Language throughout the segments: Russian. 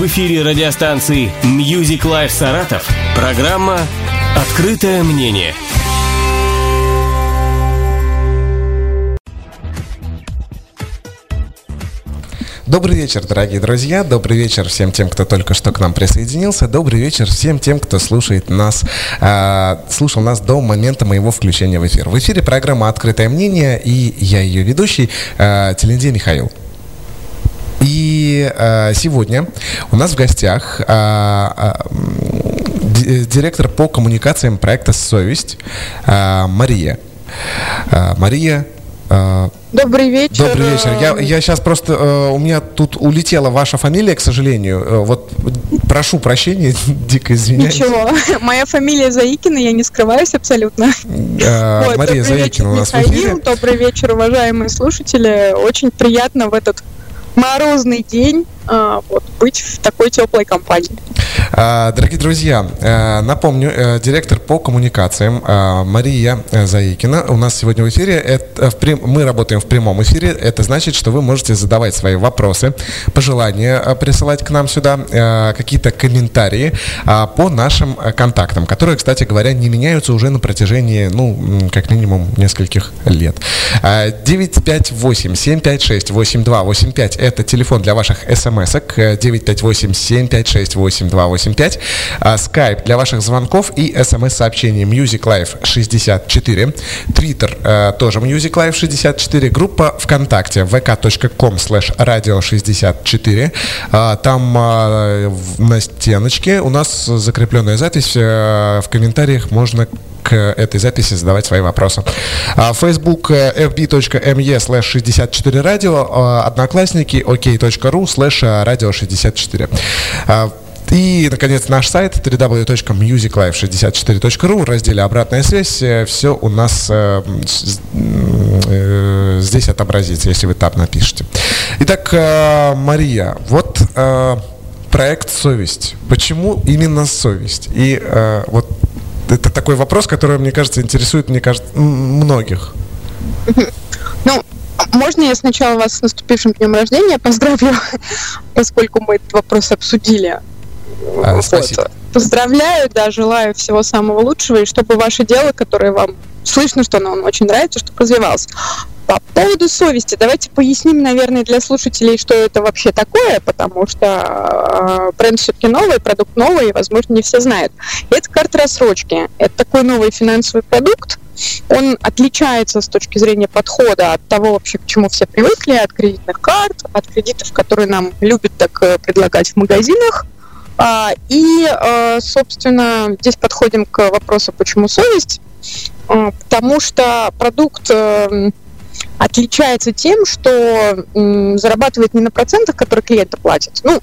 В эфире радиостанции Music Live Саратов программа «Открытое мнение». Добрый вечер, дорогие друзья. Добрый вечер всем тем, кто только что к нам присоединился. Добрый вечер всем тем, кто слушает нас, э, слушал нас до момента моего включения в эфир. В эфире программа «Открытое мнение» и я ее ведущий, э, Телендей Михаил. И э, сегодня у нас в гостях э, э, директор по коммуникациям проекта «Совесть» э, Мария. Э, Мария Добрый вечер. Добрый вечер. Я, я сейчас просто... Э, у меня тут улетела ваша фамилия, к сожалению. Э, вот прошу прощения, дико извиняюсь. Ничего. Моя фамилия Заикина, я не скрываюсь абсолютно. Э, вот, Мария Заикина у нас Михаил, в эфире. Добрый вечер, уважаемые слушатели. Очень приятно в этот морозный день вот, быть в такой теплой компании. А, дорогие друзья, э, напомню, э, директор по коммуникациям э, Мария Заикина у нас сегодня в эфире. Это, мы работаем в прямом эфире. Это значит, что вы можете задавать свои вопросы, пожелания присылать к нам сюда, какие-то комментарии по нашим контактам, которые, кстати говоря, не меняются уже на протяжении, ну, как минимум, нескольких лет. 958-756-8285 это телефон для ваших смс-ок. 958-756-8285 885. Skype для ваших звонков и смс-сообщений Music Life 64. Twitter э, тоже Music Life 64. Группа ВКонтакте vk.com slash radio 64. А, там а, на стеночке у нас закрепленная запись. Э, в комментариях можно к этой записи задавать свои вопросы. А, Facebook fb.me slash 64 радио, одноклассники ok.ru slash radio 64. И, наконец, наш сайт www.musiclife64.ru в разделе «Обратная связь». Э, Все у нас э, э, здесь отобразится, если вы там напишите. Итак, э, Мария, вот э, проект «Совесть». Почему именно «Совесть»? И э, вот это такой вопрос, который, мне кажется, интересует, мне кажется, многих. Ну, можно я сначала вас с наступившим днем рождения поздравлю, поскольку мы этот вопрос обсудили а, спасибо. Вот. Поздравляю, да, желаю всего самого лучшего, и чтобы ваше дело, которое вам слышно, что оно вам очень нравится, чтобы развивалось. По поводу совести, давайте поясним, наверное, для слушателей, что это вообще такое, потому что э, бренд все-таки новый, продукт новый, и, возможно, не все знают. Это карта рассрочки. Это такой новый финансовый продукт. Он отличается с точки зрения подхода от того, вообще, к чему все привыкли, от кредитных карт, от кредитов, которые нам любят так э, предлагать в магазинах. А, и, э, собственно, здесь подходим к вопросу, почему совесть. А, потому что продукт э, отличается тем, что зарабатывает не на процентах, которые клиенты платят. Ну,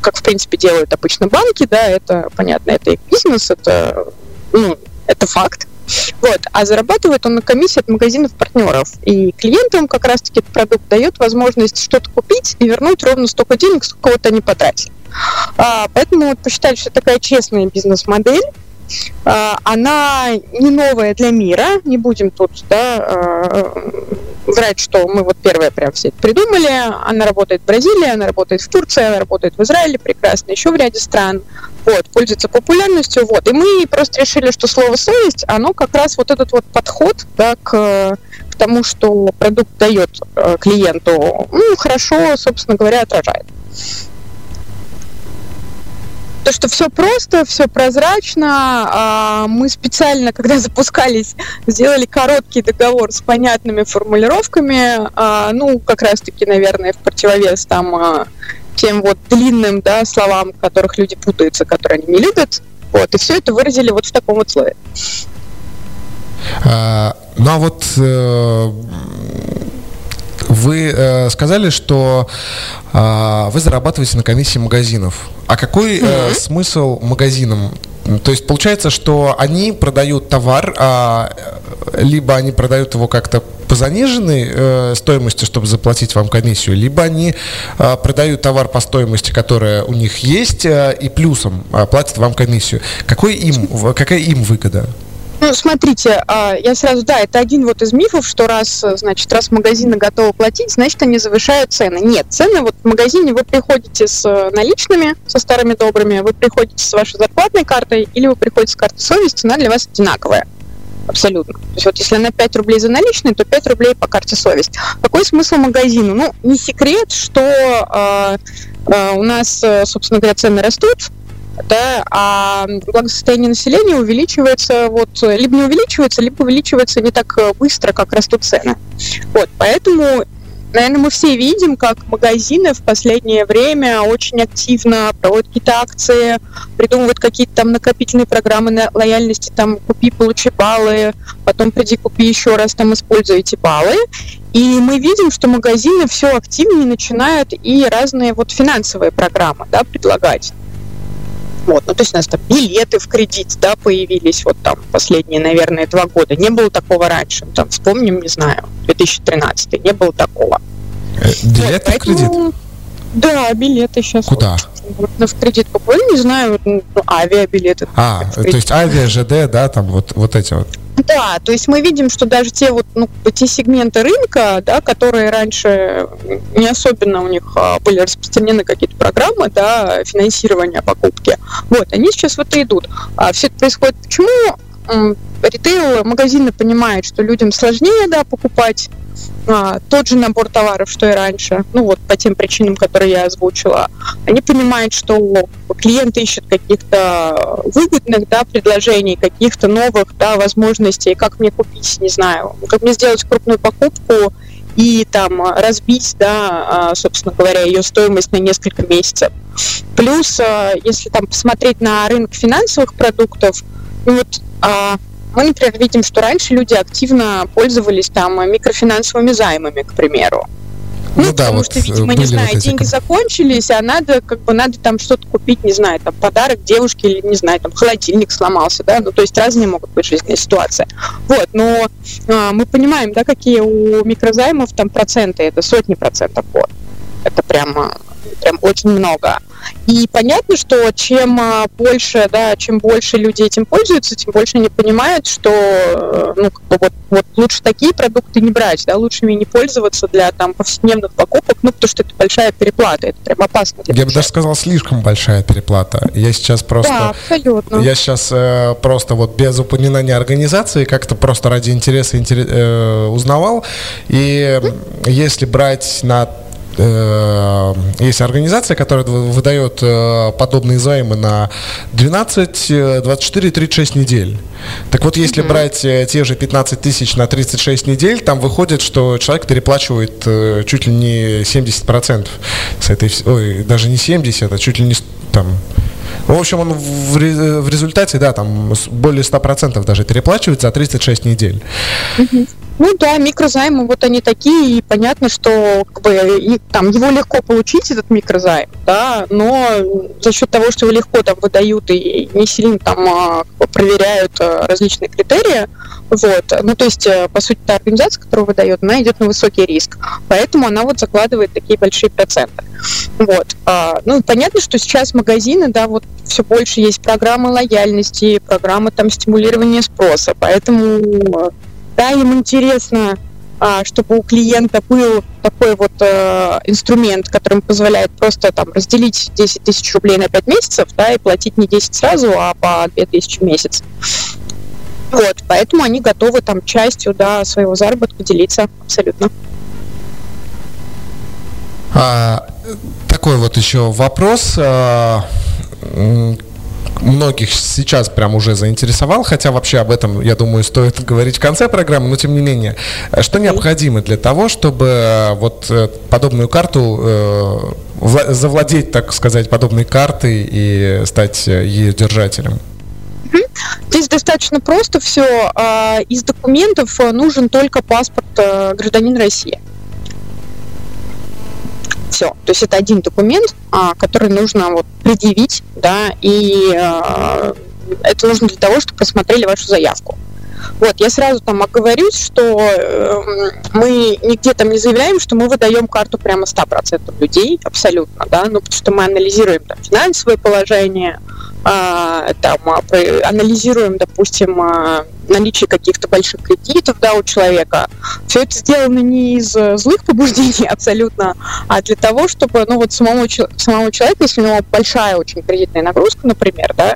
как, в принципе, делают обычно банки, да, это понятно, это их бизнес, это, ну, это факт. Вот. А зарабатывает он на комиссии от магазинов партнеров. И клиентам как раз-таки этот продукт дает возможность что-то купить и вернуть ровно столько денег, сколько вот они потратили. А, поэтому вот посчитали, что такая честная бизнес-модель, она не новая для мира, не будем тут да, а, врать, что мы вот первые прям все это придумали. Она работает в Бразилии, она работает в Турции, она работает в Израиле прекрасно, еще в ряде стран. Вот, пользуется популярностью. Вот. И мы просто решили, что слово совесть, оно как раз вот этот вот подход да, к тому, что продукт дает э, клиенту, ну, хорошо, собственно говоря, отражает то, что все просто, все прозрачно. А, мы специально, когда запускались, сделали короткий договор с понятными формулировками. А, ну, как раз-таки, наверное, в противовес там а, тем вот длинным да, словам, которых люди путаются, которые они не любят. Вот, и все это выразили вот в таком вот слое. А, ну а вот э, вы э, сказали, что э, вы зарабатываете на комиссии магазинов. А какой э, смысл магазинам? То есть получается, что они продают товар, а, либо они продают его как-то по заниженной э, стоимости, чтобы заплатить вам комиссию, либо они э, продают товар по стоимости, которая у них есть, э, и плюсом э, платят вам комиссию. Какой им, какая им выгода? Ну, смотрите, а, я сразу, да, это один вот из мифов, что раз, значит, раз магазины готовы платить, значит, они завышают цены. Нет, цены вот в магазине вы приходите с наличными, со старыми добрыми, вы приходите с вашей зарплатной картой или вы приходите с картой совести, она для вас одинаковая. Абсолютно. То есть вот если на 5 рублей за наличные, то 5 рублей по карте совесть. Какой смысл магазину? Ну, не секрет, что э, э, у нас, собственно говоря, цены растут, да, а благосостояние населения увеличивается, вот, либо не увеличивается, либо увеличивается не так быстро, как растут цены. Вот, поэтому Наверное, мы все видим, как магазины в последнее время очень активно проводят какие-то акции, придумывают какие-то там накопительные программы на лояльности, там купи, получи баллы, потом приди, купи еще раз, там используй эти баллы. И мы видим, что магазины все активнее начинают и разные вот финансовые программы да, предлагать. Вот, ну, то есть у нас там билеты в кредит, да, появились вот там последние, наверное, два года. Не было такого раньше. Там, вспомним, не знаю, 2013 не было такого. Э, билеты вот, в кредит? Да, билеты сейчас. Куда? Вот, в кредит покупали, не знаю, ну, авиабилеты. А, то есть авиа, ЖД, да, там вот, вот эти вот. Да, то есть мы видим, что даже те вот ну, те сегменты рынка, да, которые раньше не особенно у них а, были распространены какие-то программы, да, финансирования покупки, вот, они сейчас в это идут. А все это происходит почему? Ритейл, магазины понимают, что людям сложнее, да, покупать а, тот же набор товаров, что и раньше, ну вот по тем причинам, которые я озвучила, они понимают, что клиенты ищут каких-то выгодных да, предложений, каких-то новых да, возможностей, как мне купить, не знаю, как мне сделать крупную покупку и там разбить, да, а, собственно говоря, ее стоимость на несколько месяцев. Плюс, а, если там посмотреть на рынок финансовых продуктов, ну вот мы, например, видим, что раньше люди активно пользовались там микрофинансовыми займами, к примеру. Ну, ну да, потому вот что, видимо, не знаю, вот деньги как... закончились, а надо, как бы, надо там что-то купить, не знаю, там, подарок девушке или, не знаю, там, холодильник сломался, да, ну, то есть разные могут быть жизненные ситуации. Вот, но а, мы понимаем, да, какие у микрозаймов там проценты, это сотни процентов в год. Это прямо прям очень много. И понятно, что чем а, больше, да, чем больше люди этим пользуются, тем больше они понимают, что э, ну, как бы вот, вот лучше такие продукты не брать, да, лучше ими не пользоваться для там повседневных покупок, ну, потому что это большая переплата, это прям опасно. Я бы даже сказал, слишком большая переплата. Я сейчас просто... Да, абсолютно. Я сейчас э, просто вот без упоминания организации как-то просто ради интереса интерес, э, узнавал. И mm-hmm. если брать на Э, есть организация, которая выдает э, подобные займы на 12, 24, 36 недель. Так вот, если mm-hmm. брать э, те же 15 тысяч на 36 недель, там выходит, что человек переплачивает чуть ли не 70% с этой, ой, даже не 70, а чуть ли не там в общем, он в, в результате, да, там более 100% даже переплачивает за 36 недель. Mm-hmm. Ну да, микрозаймы вот они такие, и понятно, что как бы, и, там его легко получить, этот микрозайм, да, но за счет того, что его легко там выдают и не сильно там а, проверяют а, различные критерии, вот, ну то есть, э, по сути, та организация, которая выдает, она идет на высокий риск, поэтому она вот закладывает такие большие проценты. Вот. А, ну, понятно, что сейчас магазины, да, вот все больше есть программы лояльности, программы там стимулирования спроса, поэтому да, им интересно, а, чтобы у клиента был такой вот э, инструмент, который позволяет просто там разделить 10 тысяч рублей на 5 месяцев, да, и платить не 10 сразу, а по 2 тысячи в месяц. Вот, поэтому они готовы там частью, да, своего заработка делиться абсолютно. А, такой вот еще вопрос. А, многих сейчас прям уже заинтересовал, хотя вообще об этом, я думаю, стоит говорить в конце программы, но тем не менее, э, что необходимо для того, чтобы э, вот э, подобную карту завладеть, так сказать, подобной картой и стать ее держателем? Здесь достаточно просто все. А, из документов нужен только паспорт гражданина России. Все. То есть это один документ, а, который нужно вот предъявить, да, и э, это нужно для того, чтобы посмотрели вашу заявку. Вот, я сразу там оговорюсь, что э, мы нигде там не заявляем, что мы выдаем карту прямо 100% людей, абсолютно, да, ну, потому что мы анализируем там, финансовое положение, э, там, анализируем, допустим, наличии каких-то больших кредитов, да, у человека. Все это сделано не из злых побуждений абсолютно, а для того, чтобы, ну, вот самому, самому человеку, если у него большая очень кредитная нагрузка, например, да,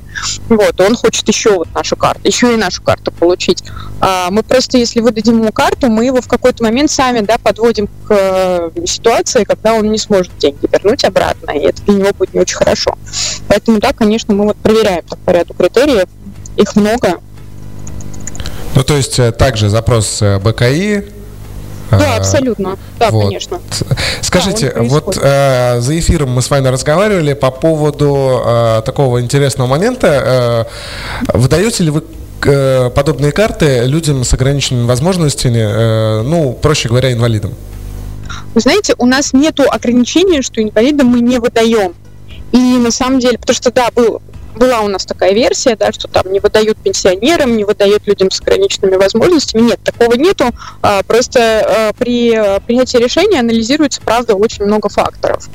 вот, он хочет еще вот нашу карту, еще и нашу карту получить. А мы просто, если выдадим ему карту, мы его в какой-то момент сами, да, подводим к э, ситуации, когда он не сможет деньги вернуть обратно, и это для него будет не очень хорошо. Поэтому, да, конечно, мы проверяем по ряду критериев, их много. Ну, то есть, э, также запрос э, БКИ, да, абсолютно. Да, вот. конечно. Скажите, да, вот э, за эфиром мы с вами разговаривали по поводу э, такого интересного момента. Э, выдаете ли вы э, подобные карты людям с ограниченными возможностями, э, ну, проще говоря, инвалидам? Вы знаете, у нас нет ограничения, что инвалидам мы не выдаем. И на самом деле, потому что, да, был, была у нас такая версия, да, что там не выдают пенсионерам, не выдают людям с ограниченными возможностями. Нет, такого нету. А, просто а, при принятии решения анализируется, правда, очень много факторов.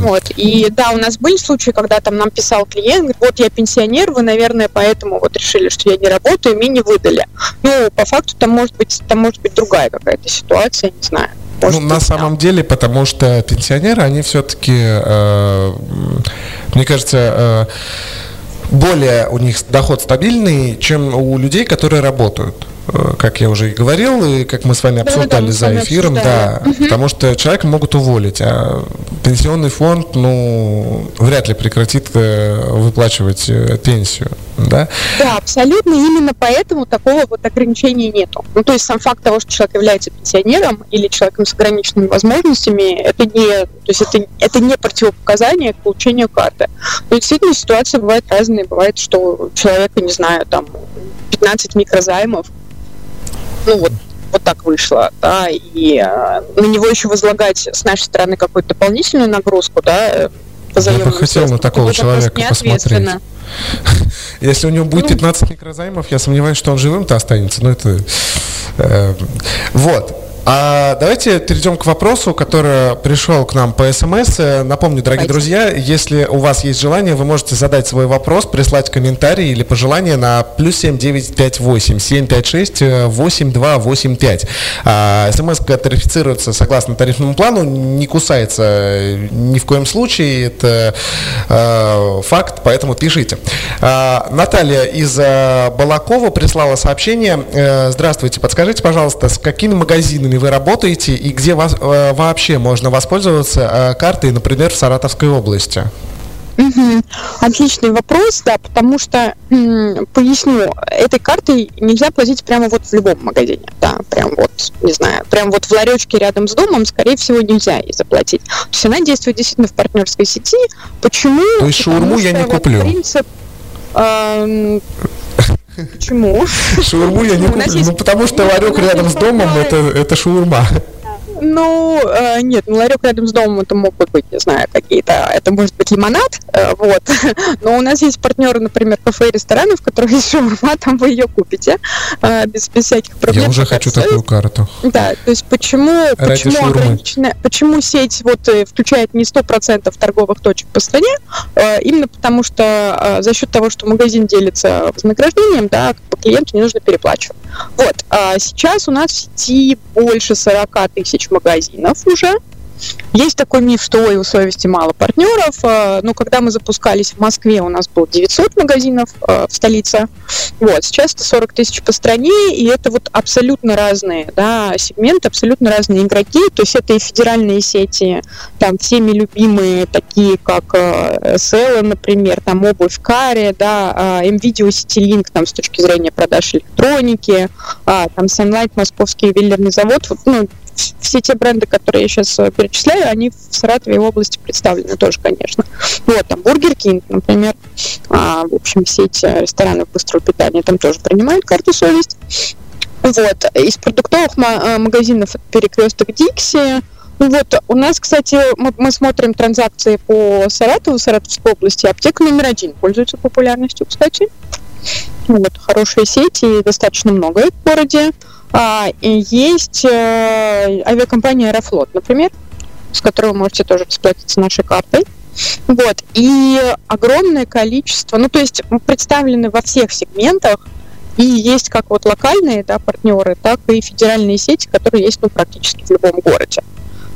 Вот. И да, у нас были случаи, когда там нам писал клиент, говорит, вот я пенсионер, вы, наверное, поэтому вот решили, что я не работаю, мне не выдали. Ну, по факту там может быть, там может быть другая какая-то ситуация, не знаю. Ну, на самом деле, потому что пенсионеры, они все-таки, э, мне кажется, э, более у них доход стабильный, чем у людей, которые работают. Э, как я уже и говорил, и как мы с вами обсуждали да, за эфиром, да, угу. потому что человека могут уволить, а пенсионный фонд, ну, вряд ли прекратит э, выплачивать э, пенсию, да? Да, абсолютно, именно поэтому такого вот ограничения нету. Ну, то есть сам факт того, что человек является пенсионером или человеком с ограниченными возможностями, это не, то есть это, это не противопоказание к получению карты. Но действительно ситуации бывают разные, бывает, что человека, не знаю, там 15 микрозаймов, ну вот вот так вышло, да, и э, на него еще возлагать с нашей стороны какую-то дополнительную нагрузку, да, я бы хотел на такого человека посмотреть. Если у него будет 15 ну. микрозаймов, я сомневаюсь, что он живым-то останется. Но это... Э, вот. А давайте перейдем к вопросу, который пришел к нам по СМС. Напомню, дорогие Давайте. друзья, если у вас есть желание, вы можете задать свой вопрос, прислать комментарий или пожелание на плюс 7958 756 8285. А, СМС тарифицируется согласно тарифному плану, не кусается ни в коем случае, это э, факт, поэтому пишите. А, Наталья из э, Балакова прислала сообщение. Э, здравствуйте, подскажите, пожалуйста, с какими магазинами вы работаете и где вас, э, вообще можно воспользоваться э, картой, например, в Саратовской области? Угу. Отличный вопрос, да, потому что, м, поясню, этой картой нельзя платить прямо вот в любом магазине, да, прям вот, не знаю, прям вот в ларечке рядом с домом, скорее всего, нельзя ей заплатить. То есть она действует действительно в партнерской сети. Почему? То есть шаурму я не куплю? принцип, э, Почему? Шаурму я не куплю. Ну, потому что ларек рядом с домом это, это шаурма. Ну, э, нет, ну, ларек рядом с домом это могут быть, не знаю, какие-то, это может быть лимонад, э, вот. Но у нас есть партнеры, например, кафе и ресторанов, в которых есть шаурма, там вы ее купите э, без, без всяких проблем. Я уже хочу такую карту. Да, то есть почему, почему, ограниченная, почему сеть вот э, включает не 100% торговых точек по стране, э, именно потому что э, за счет того, что магазин делится вознаграждением, да, клиенту не нужно переплачивать. Вот, а сейчас у нас в сети больше 40 тысяч магазинов уже, есть такой миф, что ой, у совести мало партнеров. А, но когда мы запускались в Москве, у нас было 900 магазинов а, в столице. Вот, сейчас это 40 тысяч по стране, и это вот абсолютно разные да, сегменты, абсолютно разные игроки. То есть это и федеральные сети, там всеми любимые, такие как Sela, например, там обувь Kari, да, MVideo Citylink там с точки зрения продаж электроники, там Sunlight, Московский ювелирный завод, ну, все те бренды, которые я сейчас э, перечисляю, они в Саратове и области представлены тоже, конечно. Вот, там Бургер Кинг, например, а, в общем, сеть э, ресторанов быстрого питания там тоже принимает карту совесть. Вот, из продуктовых э, магазинов перекресток Дикси, вот, у нас, кстати, мы, мы смотрим транзакции по Саратову, Саратовской области. Аптека номер один пользуется популярностью, кстати. Вот, хорошие сети, достаточно много в городе. А, есть э, авиакомпания Аэрофлот, например, с которой вы можете тоже расплатиться нашей картой. Вот. И огромное количество, ну, то есть представлены во всех сегментах, и есть как вот локальные да, партнеры, так и федеральные сети, которые есть ну, практически в любом городе.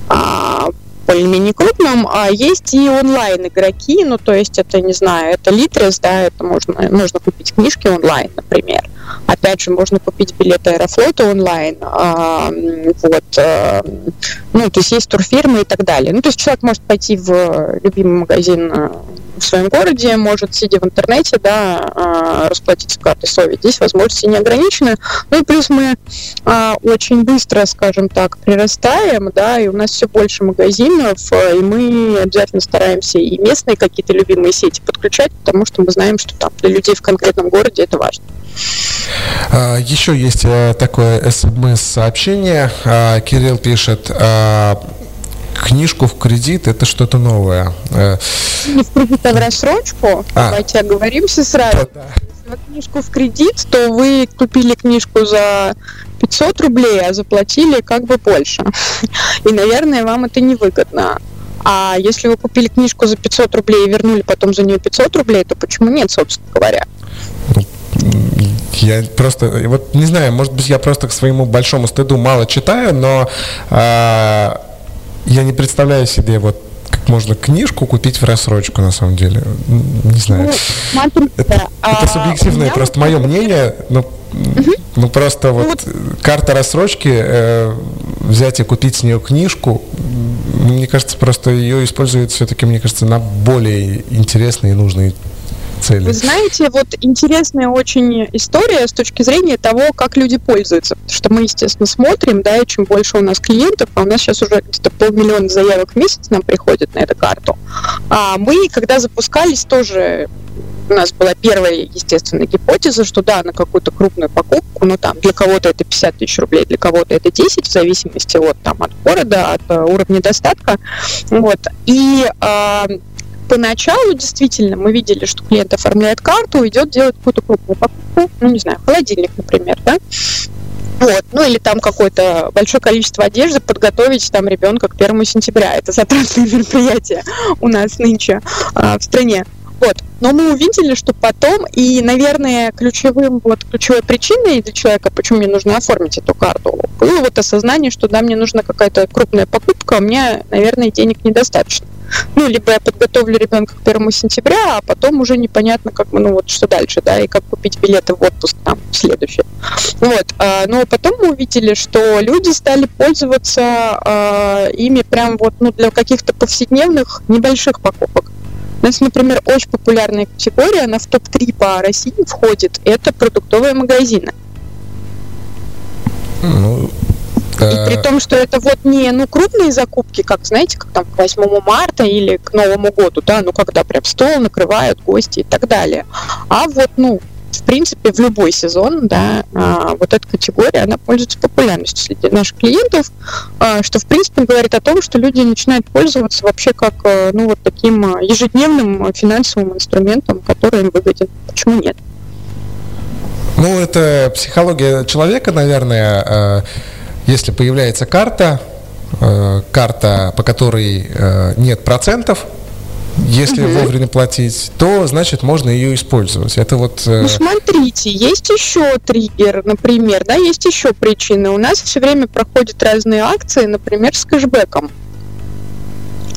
А, более-менее крупном, а есть и онлайн игроки, ну то есть это, не знаю, это Литрес, да, это можно, можно купить книжки онлайн, например. Опять же, можно купить билеты Аэрофлота онлайн, а, вот, а, ну, то есть есть турфирмы и так далее. Ну, то есть человек может пойти в любимый магазин э, в своем городе, может, сидя в интернете, да, а, расплатиться картой Сови. Здесь возможности не ограничены. Ну и плюс мы а, очень быстро, скажем так, прирастаем, да, и у нас все больше магазинов, и мы обязательно стараемся и местные какие-то любимые сети подключать, потому что мы знаем, что там для людей в конкретном городе это важно. А, еще есть э, такое смс-сообщение. Кирилл пишет, книжку в кредит это что-то новое. Э, Не в кредит, а в рассрочку. А. Давайте оговоримся сразу. Да, Если вы книжку в кредит, то вы купили книжку за 500 рублей, а заплатили как бы больше. И, наверное, вам это невыгодно. А если вы купили книжку за 500 рублей и вернули потом за нее 500 рублей, то почему нет, собственно говоря? Ну, я просто, вот не знаю, может быть, я просто к своему большому стыду мало читаю, но а, я не представляю себе вот как можно книжку купить в рассрочку, на самом деле. Не знаю. Ну, смотрите, это, а, это субъективное, просто мое мнение, но угу. ну просто ну, вот, вот карта рассрочки, э, взять и купить с нее книжку, мне кажется, просто ее используют все-таки, мне кажется, на более интересные и нужные цели. Вы знаете, вот интересная очень история с точки зрения того, как люди пользуются. Потому что мы, естественно, смотрим, да, и чем больше у нас клиентов, а у нас сейчас уже где-то полмиллиона заявок в месяц нам приходит на эту карту. А мы, когда запускались, тоже у нас была первая, естественно, гипотеза, что да, на какую-то крупную покупку, ну там для кого-то это 50 тысяч рублей, для кого-то это 10, в зависимости от, там, от города, от uh, уровня достатка. Вот. И uh, поначалу действительно мы видели, что клиент оформляет карту, идет делать какую-то крупную покупку, ну, не знаю, холодильник, например, да, вот. Ну или там какое-то большое количество одежды подготовить там ребенка к первому сентября. Это затратное мероприятие у нас нынче а, в стране. Вот. Но мы увидели, что потом, и, наверное, ключевым, вот, ключевой причиной для человека, почему мне нужно оформить эту карту, было вот осознание, что да, мне нужна какая-то крупная покупка, а мне, наверное, денег недостаточно. Ну, либо я подготовлю ребенка к первому сентября, а потом уже непонятно, как, ну, вот что дальше, да, и как купить билеты в отпуск там следующий. Вот. А, но потом мы увидели, что люди стали пользоваться а, ими прям вот, ну, для каких-то повседневных небольших покупок. У нас, например, очень популярная категория, она в топ-3 по России входит, это продуктовые магазины. Ну, и при том, что это вот не ну, крупные закупки, как, знаете, как там к 8 марта или к Новому году, да, ну, когда прям стол накрывают гости и так далее. А вот, ну, в принципе, в любой сезон, да, а, вот эта категория, она пользуется популярностью среди наших клиентов, а, что, в принципе, говорит о том, что люди начинают пользоваться вообще как, э, ну, вот таким ежедневным финансовым инструментом, который им выгоден. Почему нет? Ну, это психология человека, наверное. Э, если появляется карта, э, карта, по которой нет процентов, если угу. вовремя платить, то значит можно ее использовать. Это вот. Э... Ну смотрите, есть еще триггер, например, да, есть еще причины. У нас все время проходят разные акции, например, с кэшбэком.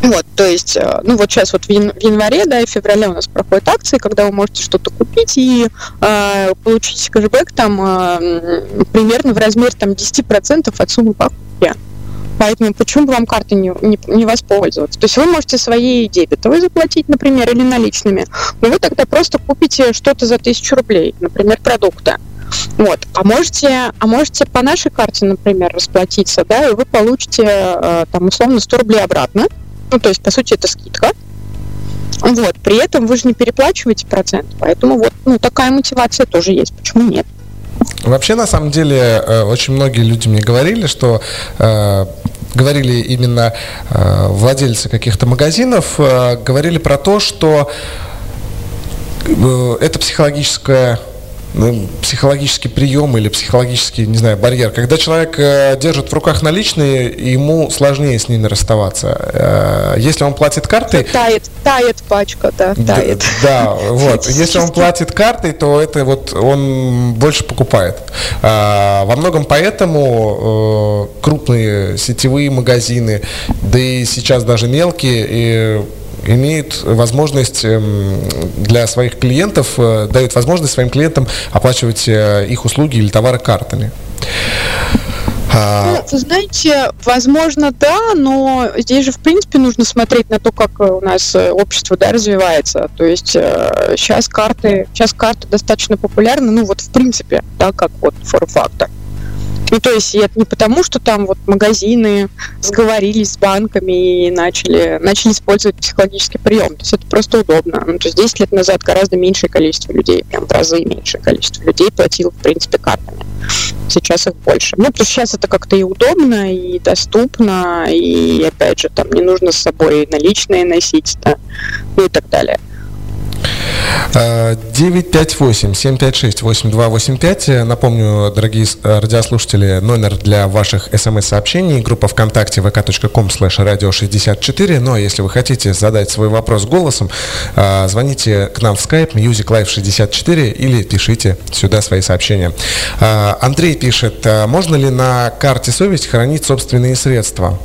Вот, то есть, э, ну вот сейчас вот в январе, да, и в феврале у нас проходят акции, когда вы можете что-то купить и э, получить кэшбэк там э, примерно в размере там 10% от суммы покупки. Поэтому почему бы вам картой не, не, не воспользоваться? То есть вы можете своей дебетовой заплатить, например, или наличными, но вы тогда просто купите что-то за тысячу рублей, например, продукты. Вот. А можете, а можете по нашей карте, например, расплатиться, да, и вы получите э, там условно 100 рублей обратно. Ну, то есть, по сути, это скидка. Вот. При этом вы же не переплачиваете процент. Поэтому вот ну, такая мотивация тоже есть. Почему нет? Вообще, на самом деле, э, очень многие люди мне говорили, что э, говорили именно э, владельцы каких-то магазинов, говорили про то, что это психологическая психологический прием или психологический, не знаю, барьер. Когда человек э, держит в руках наличные, ему сложнее с ними расставаться. Э, если он платит картой... Тает, тает пачка, да, тает. Да, вот. Если он платит картой, то это вот он больше покупает. Э, во многом поэтому э, крупные сетевые магазины, да и сейчас даже мелкие, и имеют возможность эм, для своих клиентов, э, дают возможность своим клиентам оплачивать э, их услуги или товары картами. А, ну, знаете, возможно, да, но здесь же, в принципе, нужно смотреть на то, как у нас общество да, развивается. То есть э, сейчас карты, сейчас карты достаточно популярны, ну вот в принципе, да, как вот фор-фактор. Ну, то есть это не потому, что там вот магазины сговорились с банками и начали, начали использовать психологический прием. То есть это просто удобно. Ну, то есть 10 лет назад гораздо меньшее количество людей, прям в разы меньшее количество людей платило, в принципе, картами. Сейчас их больше. Ну, потому что сейчас это как-то и удобно, и доступно, и, опять же, там не нужно с собой наличные носить, да, ну и так далее. 958-756-8285. Напомню, дорогие радиослушатели, номер для ваших смс-сообщений. Группа ВКонтакте vk.com slash radio 64. Ну а если вы хотите задать свой вопрос голосом, звоните к нам в Skype Music Live 64 или пишите сюда свои сообщения. Андрей пишет, можно ли на карте совесть хранить собственные средства?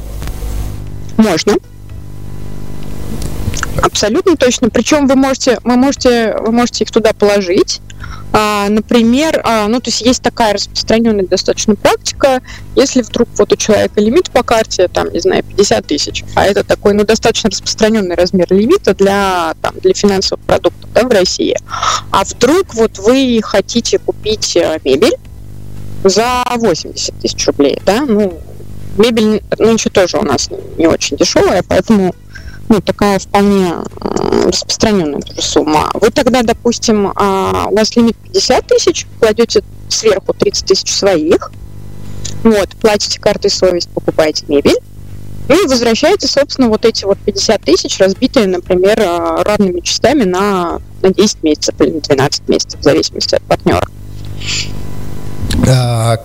Можно. Абсолютно точно. Причем вы можете, вы можете, вы можете их туда положить. А, например, а, ну то есть есть такая распространенная достаточно практика, если вдруг вот у человека лимит по карте, там, не знаю, 50 тысяч, а это такой, ну, достаточно распространенный размер лимита для, там, для финансовых продуктов, да, в России, а вдруг вот вы хотите купить э, мебель за 80 тысяч рублей, да, ну, мебель, ну, ничего тоже у нас не очень дешевая, поэтому ну, такая вполне э, распространенная сумма. Вы тогда, допустим, а, у вас лимит 50 тысяч, кладете сверху 30 тысяч своих, вот, платите картой совесть, покупаете мебель, и возвращаете, собственно, вот эти вот 50 тысяч, разбитые, например, э, равными частями на, на 10 месяцев или на 12 месяцев, в зависимости от партнера. А,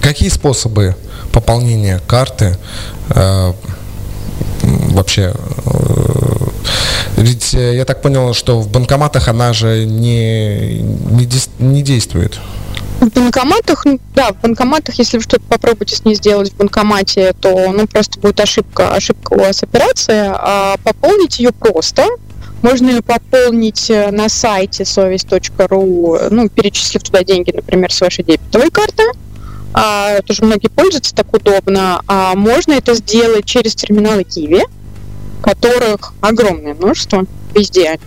какие способы пополнения карты а, вообще э, ведь э, я так понял, что в банкоматах она же не, не, не действует. В банкоматах, да, в банкоматах, если вы что-то попробуете с ней сделать в банкомате, то ну, просто будет ошибка, ошибка у вас операции. А пополнить ее просто. Можно ее пополнить э, на сайте совесть.ру, ну, перечислив туда деньги, например, с вашей дебетовой карты а, тоже многие пользуются так удобно, а можно это сделать через терминалы Киви, которых огромное множество, везде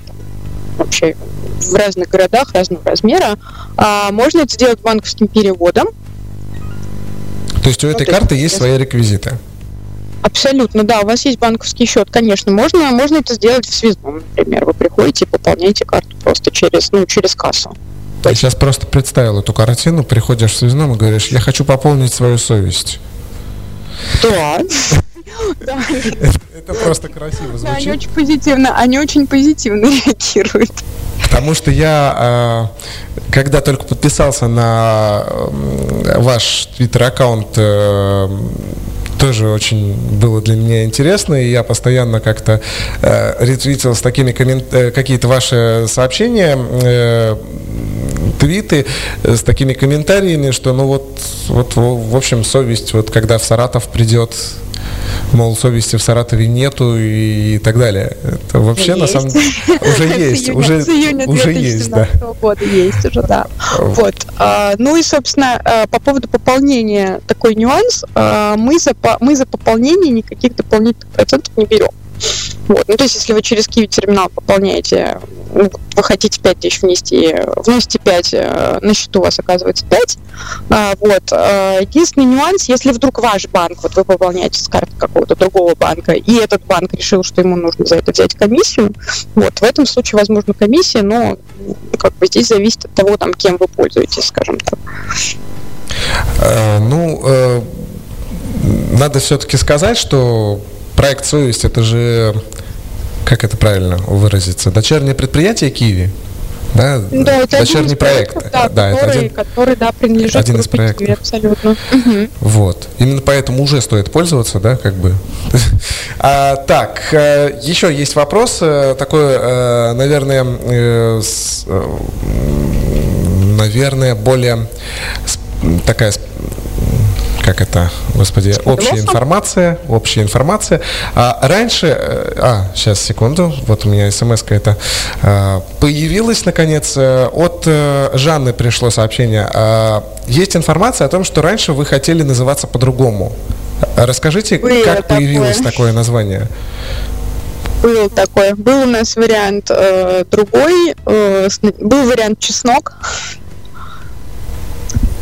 вообще в разных городах разного размера. А, можно это сделать банковским переводом. То есть у этой вот карты есть свои реквизиты? Абсолютно, да. У вас есть банковский счет, конечно. Можно, можно это сделать в связном, например. Вы приходите и пополняете карту просто через, ну, через кассу. Я сейчас просто представил эту картину, приходишь в связном и говоришь, я хочу пополнить свою совесть. Да. Это просто красиво звучит. Они очень позитивно, они очень позитивно реагируют. Потому что я, а, когда только подписался на ваш твиттер-аккаунт, э, тоже очень было для меня интересно, и я постоянно как-то э, ретвитил с такими коммент... Э, какие-то ваши сообщения, э, твиты с такими комментариями, что ну вот, вот в общем совесть, вот когда в Саратов придет мол, совести в Саратове нету и, так далее. Это вообще есть. на самом деле уже есть, уже уже есть, да. года есть уже, да. Вот. А, ну и, собственно, а, по поводу пополнения такой нюанс. А, мы за мы за пополнение никаких дополнительных процентов не берем. Вот. Ну, то есть, если вы через Kiwi терминал пополняете, вы хотите 5 тысяч внести, вносите 5, э, на счету у вас оказывается 5. А, вот. А, единственный нюанс, если вдруг ваш банк, вот вы пополняете с карты какого-то другого банка, и этот банк решил, что ему нужно за это взять комиссию, вот, в этом случае возможно комиссия, но как бы здесь зависит от того, там, кем вы пользуетесь, скажем так. А, ну, э, надо все-таки сказать, что проект «Совесть» — это же, как это правильно выразиться, дочернее предприятие Киви. да? Да, это Дочерний один проект. проектов, да, да, это который, один, который, да, принадлежит один из проектов. Kiwi, абсолютно. Вот. Именно поэтому уже стоит пользоваться, да, как бы. А, так, э, еще есть вопрос э, такой, э, наверное, с, наверное, более такая как это, господи, общая информация, общая информация. А раньше, э, а, сейчас, секунду, вот у меня смс это появилась, наконец, э, от э, Жанны пришло сообщение. Есть информация о том, что раньше вы хотели называться по-другому. Расскажите, Было как такое. появилось такое название? Был такой. Был у нас вариант э, другой. э, был вариант чеснок.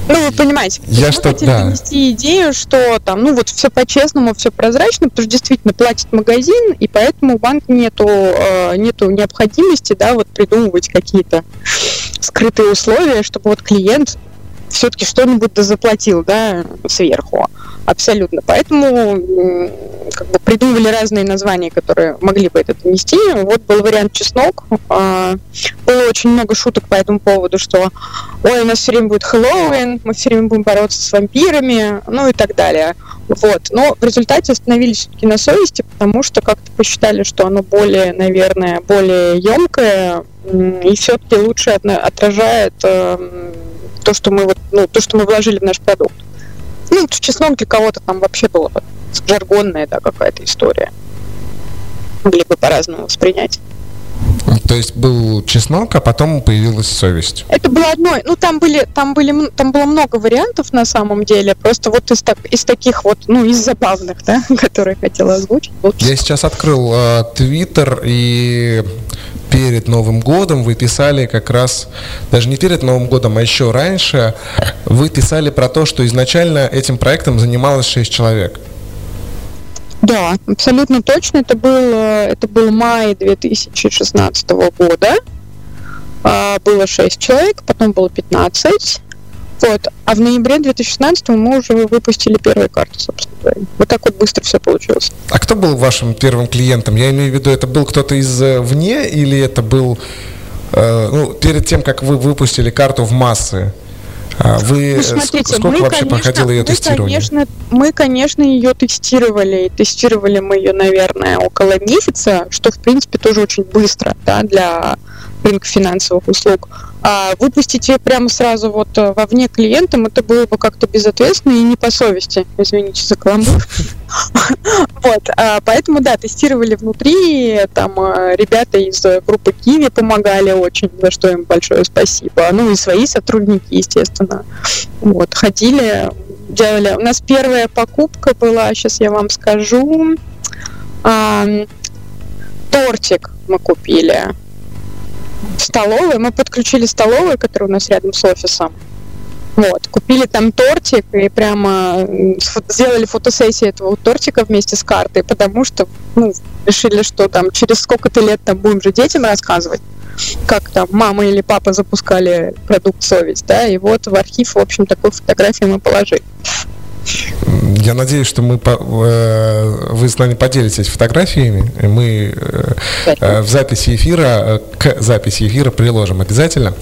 Ну, вы понимаете, Я что- хотели да. донести идею, что там, ну вот все по-честному, все прозрачно, потому что действительно платит магазин, и поэтому у банка нету, э, нету необходимости, да, вот придумывать какие-то скрытые условия, чтобы вот клиент все-таки что-нибудь заплатил, да, сверху. Абсолютно. Поэтому как бы придумывали разные названия, которые могли бы это донести. Вот был вариант чеснок. А, Было очень много шуток по этому поводу, что ой, у нас все время будет Хэллоуин, мы все время будем бороться с вампирами, ну и так далее. Вот. Но в результате остановились все-таки на совести, потому что как-то посчитали, что оно более, наверное, более емкое и все-таки лучше отражает эм, то, что мы вот, ну, то, что мы вложили в наш продукт. Ну, чеснок для кого-то там вообще было бы жаргонная, да, какая-то история. Могли бы по-разному воспринять. То есть был чеснок, а потом появилась совесть. Это было одно, ну там были, там были, там было много вариантов на самом деле, просто вот из, так, из таких вот, ну из забавных, да, которые хотела озвучить. Я сейчас открыл э, Твиттер и перед Новым годом вы писали как раз, даже не перед Новым годом, а еще раньше, вы писали про то, что изначально этим проектом занималось 6 человек. Да, абсолютно точно. Это был, э, это был май 2016 года. А, Было 6 человек, потом было 15. Вот. А в ноябре 2016 мы уже выпустили первые карты, собственно говоря. Вот так вот быстро все получилось. А кто был вашим первым клиентом? Я имею в виду, это был кто-то извне или это был э, ну, перед тем, как вы выпустили карту в массы? а Вы Ну, э, смотрите, ск- сколько мы, вообще конечно, проходило ее мы, тестирование? Конечно, мы, конечно, ее тестировали. Тестировали мы ее, наверное, около месяца, что, в принципе, тоже очень быстро да, для рынка финансовых услуг. А выпустить ее прямо сразу вот э, вовне клиентам, это было бы как-то безответственно и не по совести. Извините за каламбур. Вот, а, поэтому, да, тестировали внутри, там э, ребята из э, группы Киви помогали очень, за что им большое спасибо. Ну и свои сотрудники, естественно. Вот, ходили, делали. У нас первая покупка была, сейчас я вам скажу, тортик мы купили столовой. Мы подключили столовую, которая у нас рядом с офисом. Вот, купили там тортик и прямо сделали фотосессию этого тортика вместе с картой, потому что ну, решили, что там через сколько-то лет там будем же детям рассказывать, как там мама или папа запускали продукт совесть, да, и вот в архив, в общем, такую фотографию мы положили. Я надеюсь, что мы э, вы с нами поделитесь фотографиями. Мы э, э, в записи эфира, к записи эфира приложим обязательно.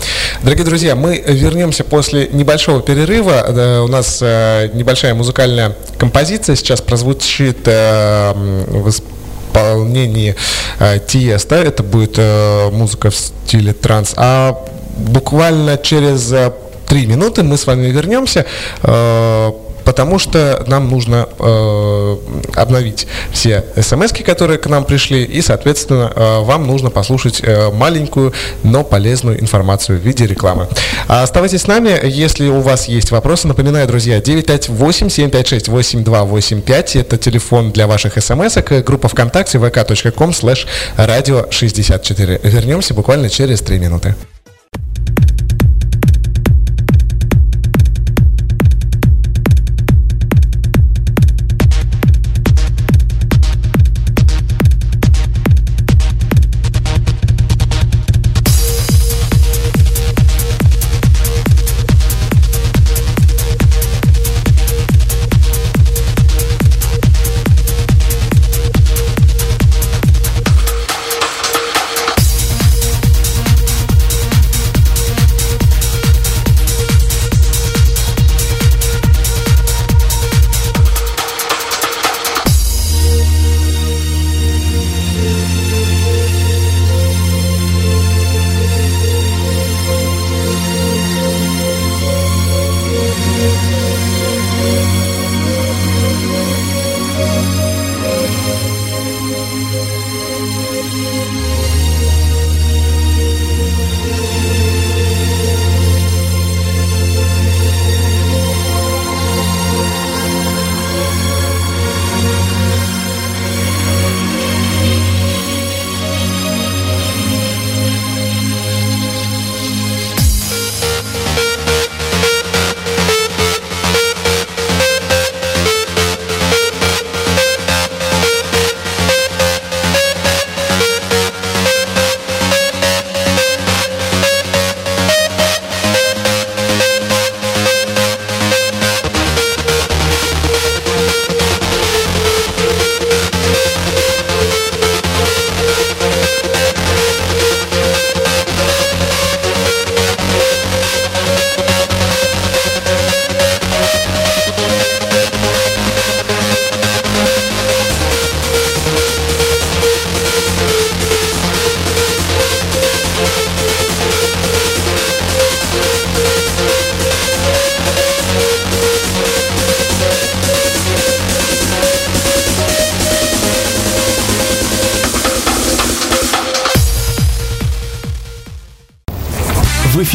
Дорогие друзья, мы вернемся после небольшого перерыва. У нас небольшая музыкальная композиция сейчас прозвучит в исполнении Тиеста. Это будет музыка в стиле транс. А буквально через три минуты мы с вами вернемся. Э, Потому что нам нужно э, обновить все смс, которые к нам пришли, и, соответственно, э, вам нужно послушать э, маленькую, но полезную информацию в виде рекламы. А Оставайтесь с нами, если у вас есть вопросы. Напоминаю, друзья, 958-756-8285 это телефон для ваших смс группа ВКонтакте vk.com slash radio 64. Вернемся буквально через три минуты.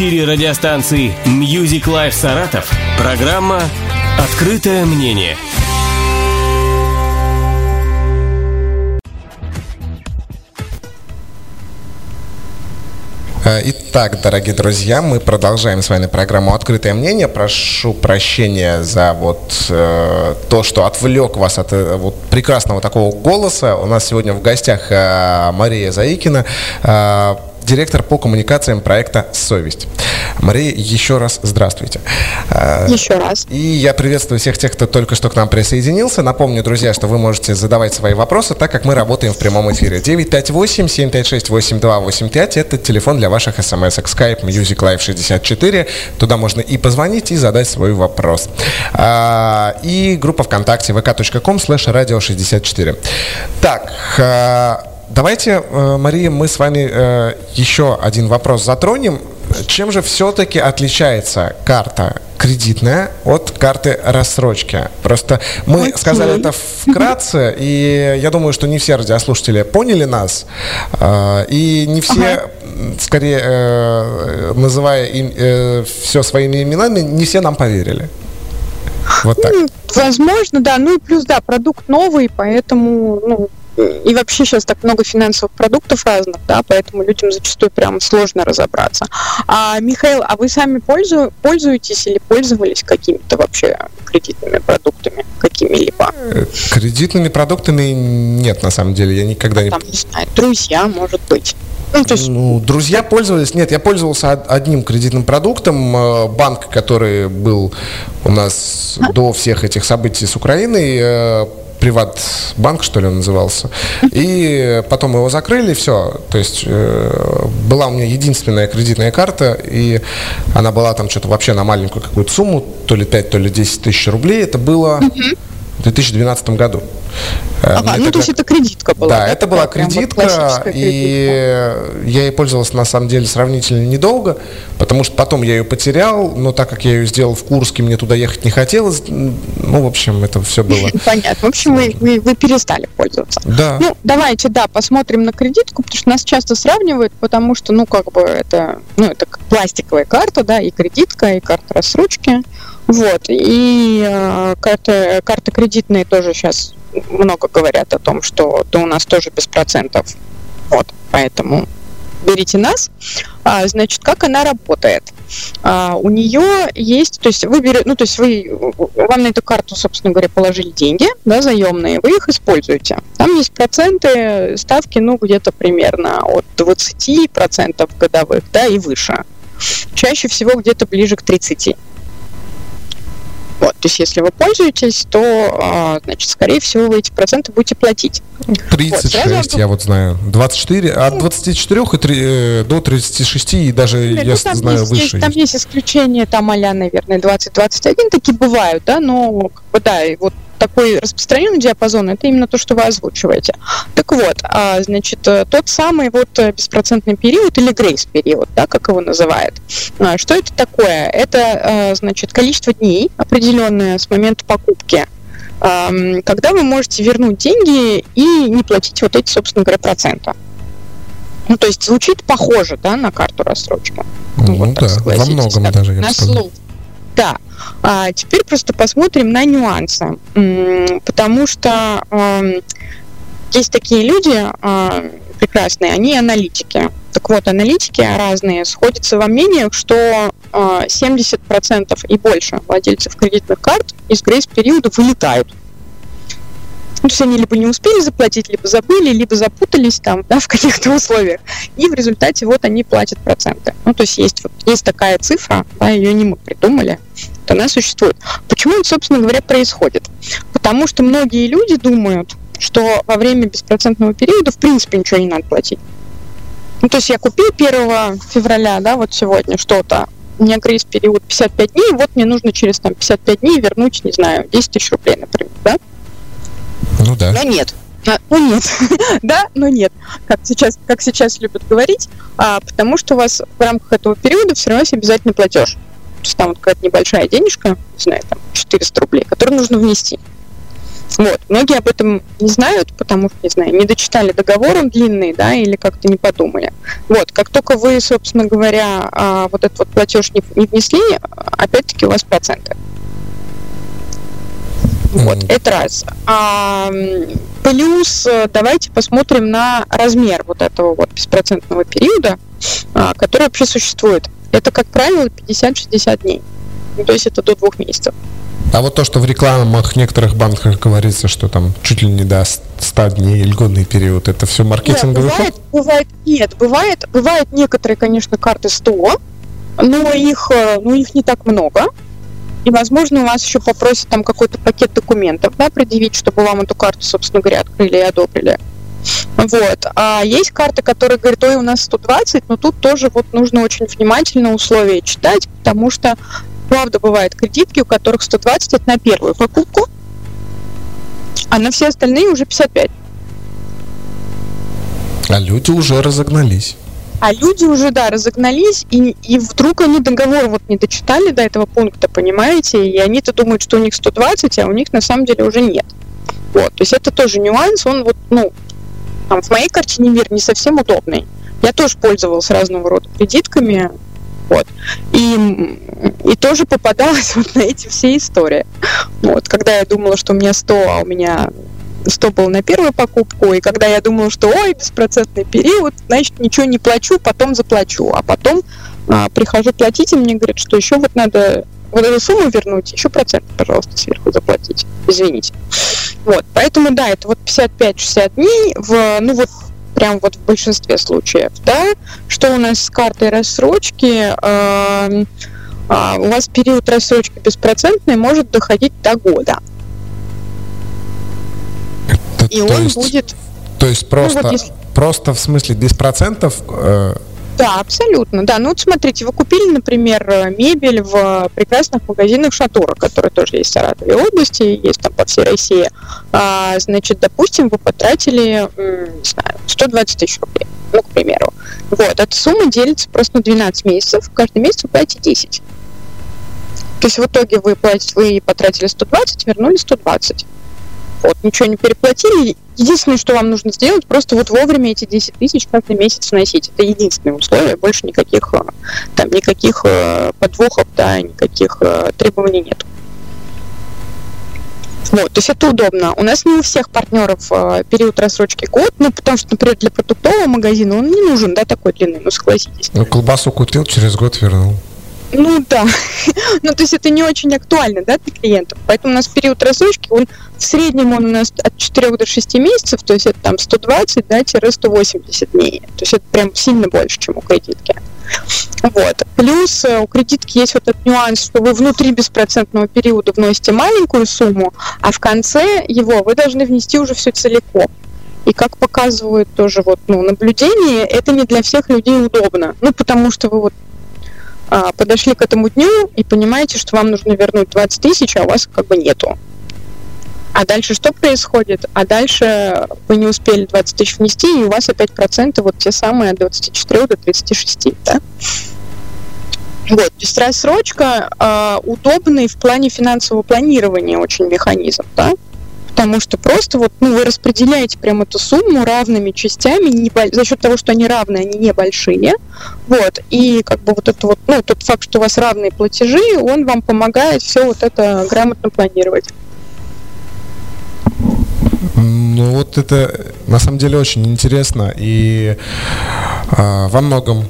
Эфире радиостанции Music Life Саратов. Программа «Открытое мнение». Э, итак, дорогие друзья, мы продолжаем с вами программу «Открытое мнение». Прошу прощения за вот э, то, что отвлек вас от э, вот прекрасного такого голоса. У нас сегодня в гостях э, Мария Заикина, э, директор по коммуникациям проекта «Совесть». Мария, еще раз здравствуйте. Э, еще раз. И я приветствую всех тех, кто только что к нам присоединился. Напомню, друзья, что вы можете задавать свои вопросы, так как мы работаем в прямом эфире. 958-756-8285 – это телефон для ваших смс Skype Music Live 64. Туда можно и позвонить, и задать свой вопрос. А, и группа ВКонтакте vk.com slash radio 64. Так, а, Давайте, э, Мария, мы с вами э, еще один вопрос затронем. Чем же все-таки отличается карта кредитная от карты рассрочки? Просто мы okay. сказали это вкратце, и я думаю, что не все радиослушатели поняли нас, э, и не все, ага. скорее, называя все своими именами, не все нам поверили. Вот так. Возможно, да. Ну и плюс, да, продукт новый, поэтому ну, и вообще сейчас так много финансовых продуктов разных, да, поэтому людям зачастую прям сложно разобраться. А, Михаил, а вы сами пользу, пользуетесь или пользовались какими-то вообще кредитными продуктами, какими-либо? Э, кредитными продуктами нет, на самом деле, я никогда не... Там, не знаю, друзья, может быть. Ну, то есть... ну, друзья пользовались. Нет, я пользовался одним кредитным продуктом. Э, банк, который был у нас а? до всех этих событий с Украиной, э, Приватбанк, что ли, он назывался. И потом его закрыли, все. То есть э, была у меня единственная кредитная карта, и она была там что-то вообще на маленькую какую-то сумму, то ли 5, то ли 10 тысяч рублей. Это было в 2012 году. Э, ага, ну тогда... то есть это кредитка была. Да, да это была кредитка, и я ей пользовался на самом деле сравнительно недолго, потому что потом я ее потерял, но так как я ее сделал в Курске, мне туда ехать не хотелось. Ну, в общем, это все было. Понятно. В общем, вы, вы, вы перестали пользоваться. Да. Ну, давайте, да, посмотрим на кредитку, потому что нас часто сравнивают, потому что, ну, как бы это, ну, это пластиковая карта, да, и кредитка, и карта рассрочки. Вот. И э, карты, карты кредитные тоже сейчас много говорят о том, что да, у нас тоже без процентов. Вот. Поэтому берите нас. А, значит, как она работает? А, у нее есть, то есть вы берете, ну, то есть вы, вам на эту карту, собственно говоря, положили деньги, да, заемные, вы их используете. Там есть проценты, ставки, ну, где-то примерно от 20% годовых, да, и выше. Чаще всего где-то ближе к 30%. Вот, то есть если вы пользуетесь, то, а, значит, скорее всего, вы эти проценты будете платить. 36, вот, я вот знаю. 24, от 24 и 3, э, до 36, и даже, ну, я там знаю, есть, выше. Есть, там есть исключения, там а наверное, 20-21 такие бывают, да, но, как бы, да, и вот такой распространенный диапазон, это именно то, что вы озвучиваете. Так вот, а, значит, э, тот самый вот э, беспроцентный период или грейс-период, да, как его называют. А, что это такое? Это, э, значит, количество дней определенное с момента покупки, когда вы можете вернуть деньги и не платить вот эти, собственно говоря, проценты. Ну, то есть звучит похоже, да, на карту рассрочки. Ну, вот да, во многом так, даже, я на слух. Да. А теперь просто посмотрим на нюансы, потому что э, есть такие люди э, прекрасные, они аналитики. Так вот, аналитики разные сходятся во мнениях, что э, 70% и больше владельцев кредитных карт из грейс-периода вылетают. То есть они либо не успели заплатить, либо забыли, либо запутались там, да, в каких-то условиях. И в результате вот они платят проценты. Ну, то есть есть, вот, есть такая цифра, да, ее не мы придумали, то она существует. Почему это, собственно говоря, происходит? Потому что многие люди думают, что во время беспроцентного периода в принципе ничего не надо платить. Ну, то есть я купил 1 февраля, да, вот сегодня что-то, у меня грейс период 55 дней, вот мне нужно через там 55 дней вернуть, не знаю, 10 тысяч рублей, например, да? Ну да. Но нет. А, ну нет, да, но нет, как сейчас, как сейчас любят говорить, а, потому что у вас в рамках этого периода все равно есть обязательно платеж. То есть там вот какая-то небольшая денежка, не знаю, там 400 рублей, которую нужно внести. Вот. Многие об этом не знают, потому что, не знаю, не дочитали договор, он длинный, да, или как-то не подумали. Вот. Как только вы, собственно говоря, а, вот этот вот платеж не внесли, опять-таки у вас проценты. Вот, это раз. А, плюс давайте посмотрим на размер вот этого вот беспроцентного периода, а, который вообще существует. Это, как правило, 50-60 дней. Ну, то есть это до двух месяцев. А вот то, что в рекламах некоторых банках говорится, что там чуть ли не до 100 дней льготный период, это все маркетинговый нет, бывает, ход? Бывает, нет, бывает, бывает некоторые, конечно, карты 100, но их, э, ну, их не так много. И, возможно, у вас еще попросят там какой-то пакет документов, да, предъявить, чтобы вам эту карту, собственно говоря, открыли и одобрили. Вот. А есть карты, которые говорят, ой, у нас 120, но тут тоже вот нужно очень внимательно условия читать, потому что Правда, бывают кредитки, у которых 120 это на первую покупку, а на все остальные уже 55. А люди уже разогнались. А люди уже, да, разогнались, и, и вдруг они договор вот не дочитали до этого пункта, понимаете, и они-то думают, что у них 120, а у них на самом деле уже нет. Вот, то есть это тоже нюанс, он вот, ну, там, в моей картине мир не совсем удобный. Я тоже пользовалась разного рода кредитками, вот. И, и тоже попадалась вот на эти все истории. Вот. Когда я думала, что у меня 100, а у меня 100 было на первую покупку, и когда я думала, что ой, беспроцентный период, значит, ничего не плачу, потом заплачу. А потом а, прихожу платить, и мне говорят, что еще вот надо вот эту сумму вернуть, еще процент, пожалуйста, сверху заплатить. Извините. Вот, поэтому, да, это вот 55-60 дней в, ну вот, прям вот в большинстве случаев, да, что у нас с картой рассрочки, э, э, у вас период рассрочки беспроцентный может доходить до года. И он есть, будет... То есть просто, ну, вот если... просто в смысле без процентов э, да, абсолютно, да. Ну вот смотрите, вы купили, например, мебель в прекрасных магазинах Шатура, которые тоже есть в Саратовой области, есть там по всей России. А, значит, допустим, вы потратили, не знаю, 120 тысяч рублей, ну, к примеру. Вот, эта сумма делится просто на 12 месяцев, каждый месяц вы платите 10. То есть в итоге вы платите, вы потратили 120, вернули 120. Вот, ничего не переплатили. Единственное, что вам нужно сделать, просто вот вовремя эти 10 тысяч каждый месяц вносить. Это единственное условие, больше никаких э, там никаких э, подвохов, да, никаких э, требований нет. Вот, то есть это удобно. У нас не у всех партнеров э, период рассрочки год, ну, потому что, например, для продуктового магазина он не нужен, да, такой длинный, ну, согласитесь. Ну, колбасу купил, через год вернул. Ну да. ну то есть это не очень актуально, да, для клиентов. Поэтому у нас период рассрочки, он в среднем он у нас от 4 до 6 месяцев, то есть это там 120, да, 180 дней. То есть это прям сильно больше, чем у кредитки. Вот. Плюс э, у кредитки есть вот этот нюанс, что вы внутри беспроцентного периода вносите маленькую сумму, а в конце его вы должны внести уже все целиком. И как показывают тоже вот, ну, наблюдения, это не для всех людей удобно. Ну, потому что вы вот а, подошли к этому дню и понимаете, что вам нужно вернуть 20 тысяч, а у вас как бы нету. А дальше что происходит? А дальше вы не успели 20 тысяч внести, и у вас опять проценты вот те самые от 24 до 36, да? Вот, то есть рассрочка э, удобный в плане финансового планирования очень механизм, да? Потому что просто вот ну, вы распределяете прям эту сумму равными частями, не, за счет того, что они равные, они небольшие, вот, и как бы вот это вот, ну, тот факт, что у вас равные платежи, он вам помогает все вот это грамотно планировать. Ну вот это на самом деле очень интересно и э, во многом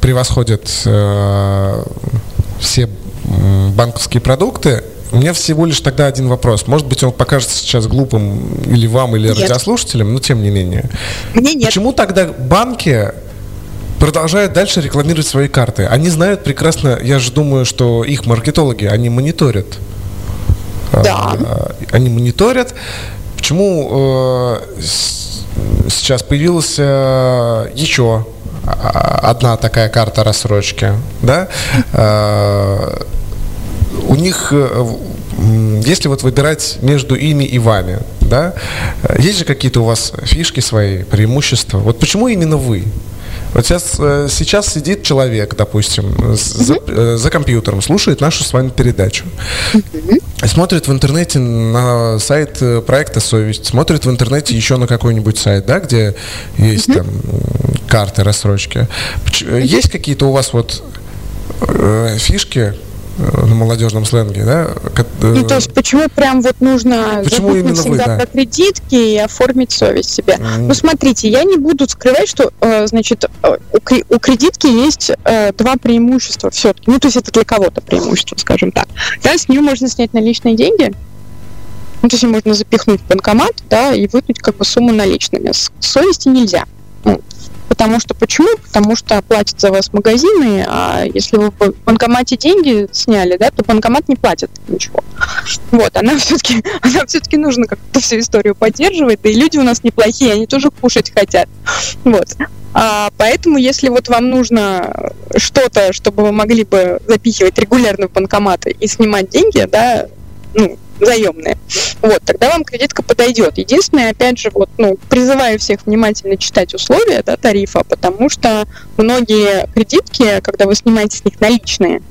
превосходит э, все банковские продукты, у меня всего лишь тогда один вопрос. Может быть, он покажется сейчас глупым или вам, или нет. радиослушателям, но тем не менее. Мне нет. Почему тогда банки продолжают дальше рекламировать свои карты? Они знают прекрасно, я же думаю, что их маркетологи, они мониторят. Да. А, они мониторят. Почему э, сейчас появилась э, еще одна такая карта рассрочки, да? У них, э, если вот выбирать между ими и вами, да, э, есть же какие-то у вас фишки свои, преимущества. Вот почему именно вы? Вот сейчас, э, сейчас сидит человек, допустим, за, за компьютером, слушает нашу с вами передачу. смотрит в интернете на сайт проекта «Совесть», смотрит в интернете еще на какой-нибудь сайт, да, где есть там карты рассрочки. Есть какие-то у вас вот э, фишки, на молодежном сленге, да? Ну, то есть почему прям вот нужно почему именно всегда вы, да? про кредитки и оформить совесть себе? Mm. Ну, смотрите, я не буду скрывать, что, э, значит, э, у кредитки есть э, два преимущества все-таки. Ну, то есть это для кого-то преимущество, скажем так. Да, с нее можно снять наличные деньги, ну, то есть можно запихнуть в банкомат, да, и вытянуть как бы сумму наличными. С совести нельзя. Ну, Потому что почему? Потому что платят за вас магазины, а если вы в банкомате деньги сняли, да, то банкомат не платит ничего. Вот, она все-таки, она все-таки нужно как-то всю историю поддерживать, да и люди у нас неплохие, они тоже кушать хотят. Вот. А, поэтому, если вот вам нужно что-то, чтобы вы могли бы запихивать регулярно в банкоматы и снимать деньги, да, ну, заемные. Вот, тогда вам кредитка подойдет. Единственное, опять же, вот, ну, призываю всех внимательно читать условия да, тарифа, потому что многие кредитки, когда вы снимаете с них наличные,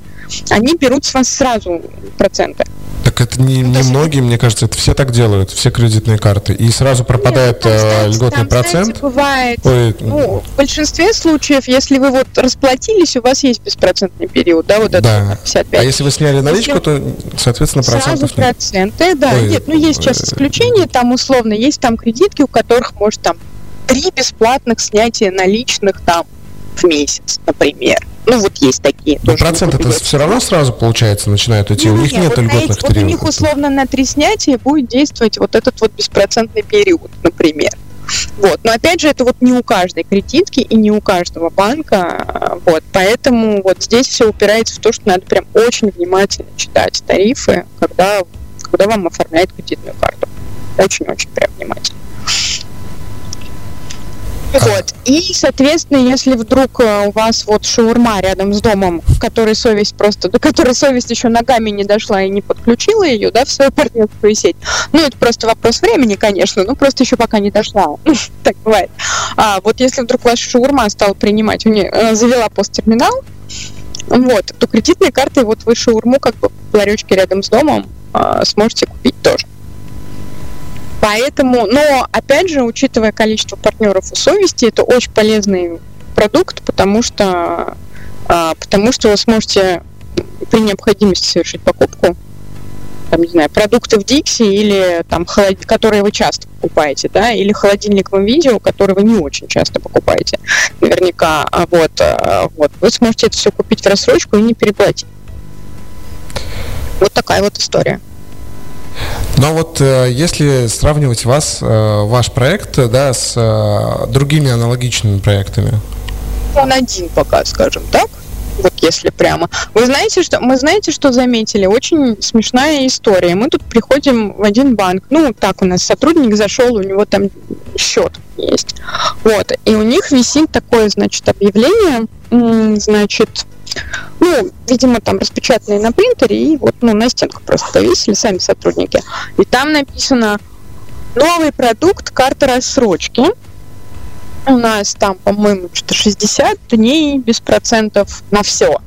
они берут с вас сразу проценты. Так это не, не многие, мне кажется, это все так делают, все кредитные карты. И сразу пропадает Нет, ну, там, знаете, льготный там, процент. Знаете, бывает, Ой, ну, в большинстве случаев, если вы вот расплатились, у вас есть беспроцентный период, да, вот это да. 55. А если вы сняли наличку, если... то, соответственно, процентов Сразу проценты, да. Ой, Нет, ну есть сейчас исключения, там условно есть там кредитки, у которых может там три бесплатных снятия наличных там в месяц, например. Ну, вот есть такие. Но процент это все равно сразу, получается, начинают идти? Ну, у них нет, нет вот льготных Вот у них условно на три снятия будет действовать вот этот вот беспроцентный период, например. Вот. Но опять же, это вот не у каждой кредитки и не у каждого банка. Вот. Поэтому вот здесь все упирается в то, что надо прям очень внимательно читать тарифы, когда, когда вам оформляют кредитную карту. Очень-очень прям внимательно. Вот. И, соответственно, если вдруг э, у вас вот шаурма рядом с домом, в которой совесть просто, до которой совесть еще ногами не дошла и не подключила ее, да, в свою партнерскую сеть. Ну, это просто вопрос времени, конечно, но просто еще пока не дошла. так бывает. А вот если вдруг ваша шаурма стала принимать, у нее э, завела посттерминал, вот, то кредитной картой вот вы шаурму как бы в ларечке рядом с домом а, сможете купить тоже. Поэтому, но опять же, учитывая количество партнеров и совести, это очень полезный продукт, потому что, а, потому что вы сможете при необходимости совершить покупку там, не знаю, продукты в Дикси или там, холод... которые вы часто покупаете, да, или холодильниковом видео, который вы не очень часто покупаете, наверняка, а вот, а, вот, вы сможете это все купить в рассрочку и не переплатить. Вот такая вот история. Но вот э, если сравнивать вас, э, ваш проект, да, с э, другими аналогичными проектами? Он один пока, скажем так. Вот если прямо. Вы знаете, что мы знаете, что заметили? Очень смешная история. Мы тут приходим в один банк. Ну, так у нас сотрудник зашел, у него там счет есть. Вот. И у них висит такое, значит, объявление, значит, ну, видимо, там распечатанные на принтере и вот, ну, на стенку просто повесили сами сотрудники. И там написано новый продукт карта рассрочки. У нас там, по-моему, что-то 60 дней без процентов на все.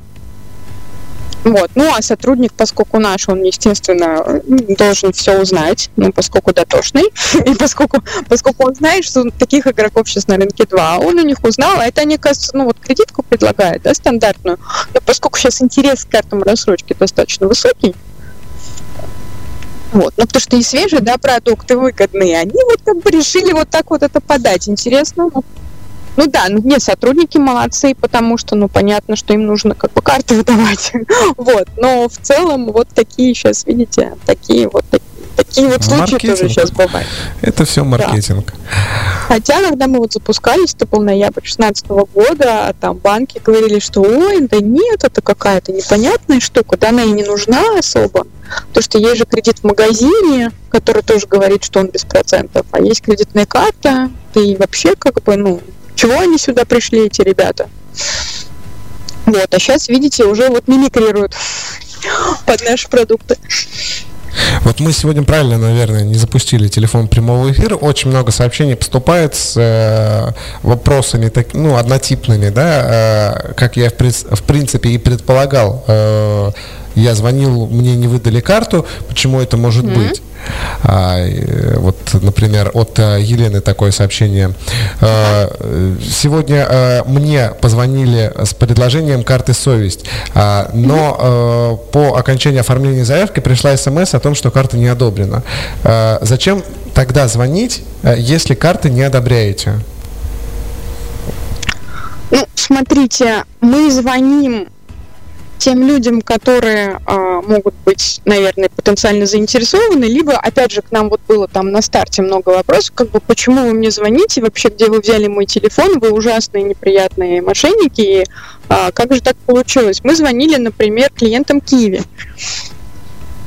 Вот. Ну, а сотрудник, поскольку наш, он, естественно, должен все узнать, ну, поскольку дотошный, и поскольку, поскольку он знает, что таких игроков сейчас на рынке два, он у них узнал, а это они, кажется, ну, вот кредитку предлагают, да, стандартную, но поскольку сейчас интерес к картам рассрочки достаточно высокий, вот. Ну, потому что и свежие, да, продукты выгодные, они вот как бы решили вот так вот это подать. Интересно, ну, ну да, ну нет, сотрудники молодцы, потому что, ну, понятно, что им нужно как бы карты выдавать. вот, но в целом вот такие сейчас, видите, такие вот такие вот случаи маркетинг. тоже сейчас бывают. Это все маркетинг. Да. Хотя, когда мы вот запускались, это был ноябрь 2016 года, а там банки говорили, что ой, да нет, это какая-то непонятная штука, да она и не нужна особо. То, что есть же кредит в магазине, который тоже говорит, что он без процентов, а есть кредитная карта, и вообще как бы, ну, чего они сюда пришли, эти ребята? Вот, а сейчас, видите, уже вот мимикрируют под наши продукты. Вот мы сегодня правильно, наверное, не запустили телефон прямого эфира. Очень много сообщений поступает с э, вопросами, так, ну, однотипными, да, э, как я в, в принципе и предполагал. Э, я звонил, мне не выдали карту, почему это может mm-hmm. быть? А, э, вот, например, от э, Елены такое сообщение. А, сегодня а, мне позвонили с предложением карты «Совесть», а, но по окончании оформления заявки пришла смс о том, что карта не одобрена. Зачем тогда звонить, если карты не одобряете? Ну, смотрите, мы звоним тем людям, которые э, могут быть, наверное, потенциально заинтересованы, либо, опять же, к нам вот было там на старте много вопросов, как бы, почему вы мне звоните, вообще, где вы взяли мой телефон, вы ужасные, неприятные мошенники, и э, как же так получилось? Мы звонили, например, клиентам Киви.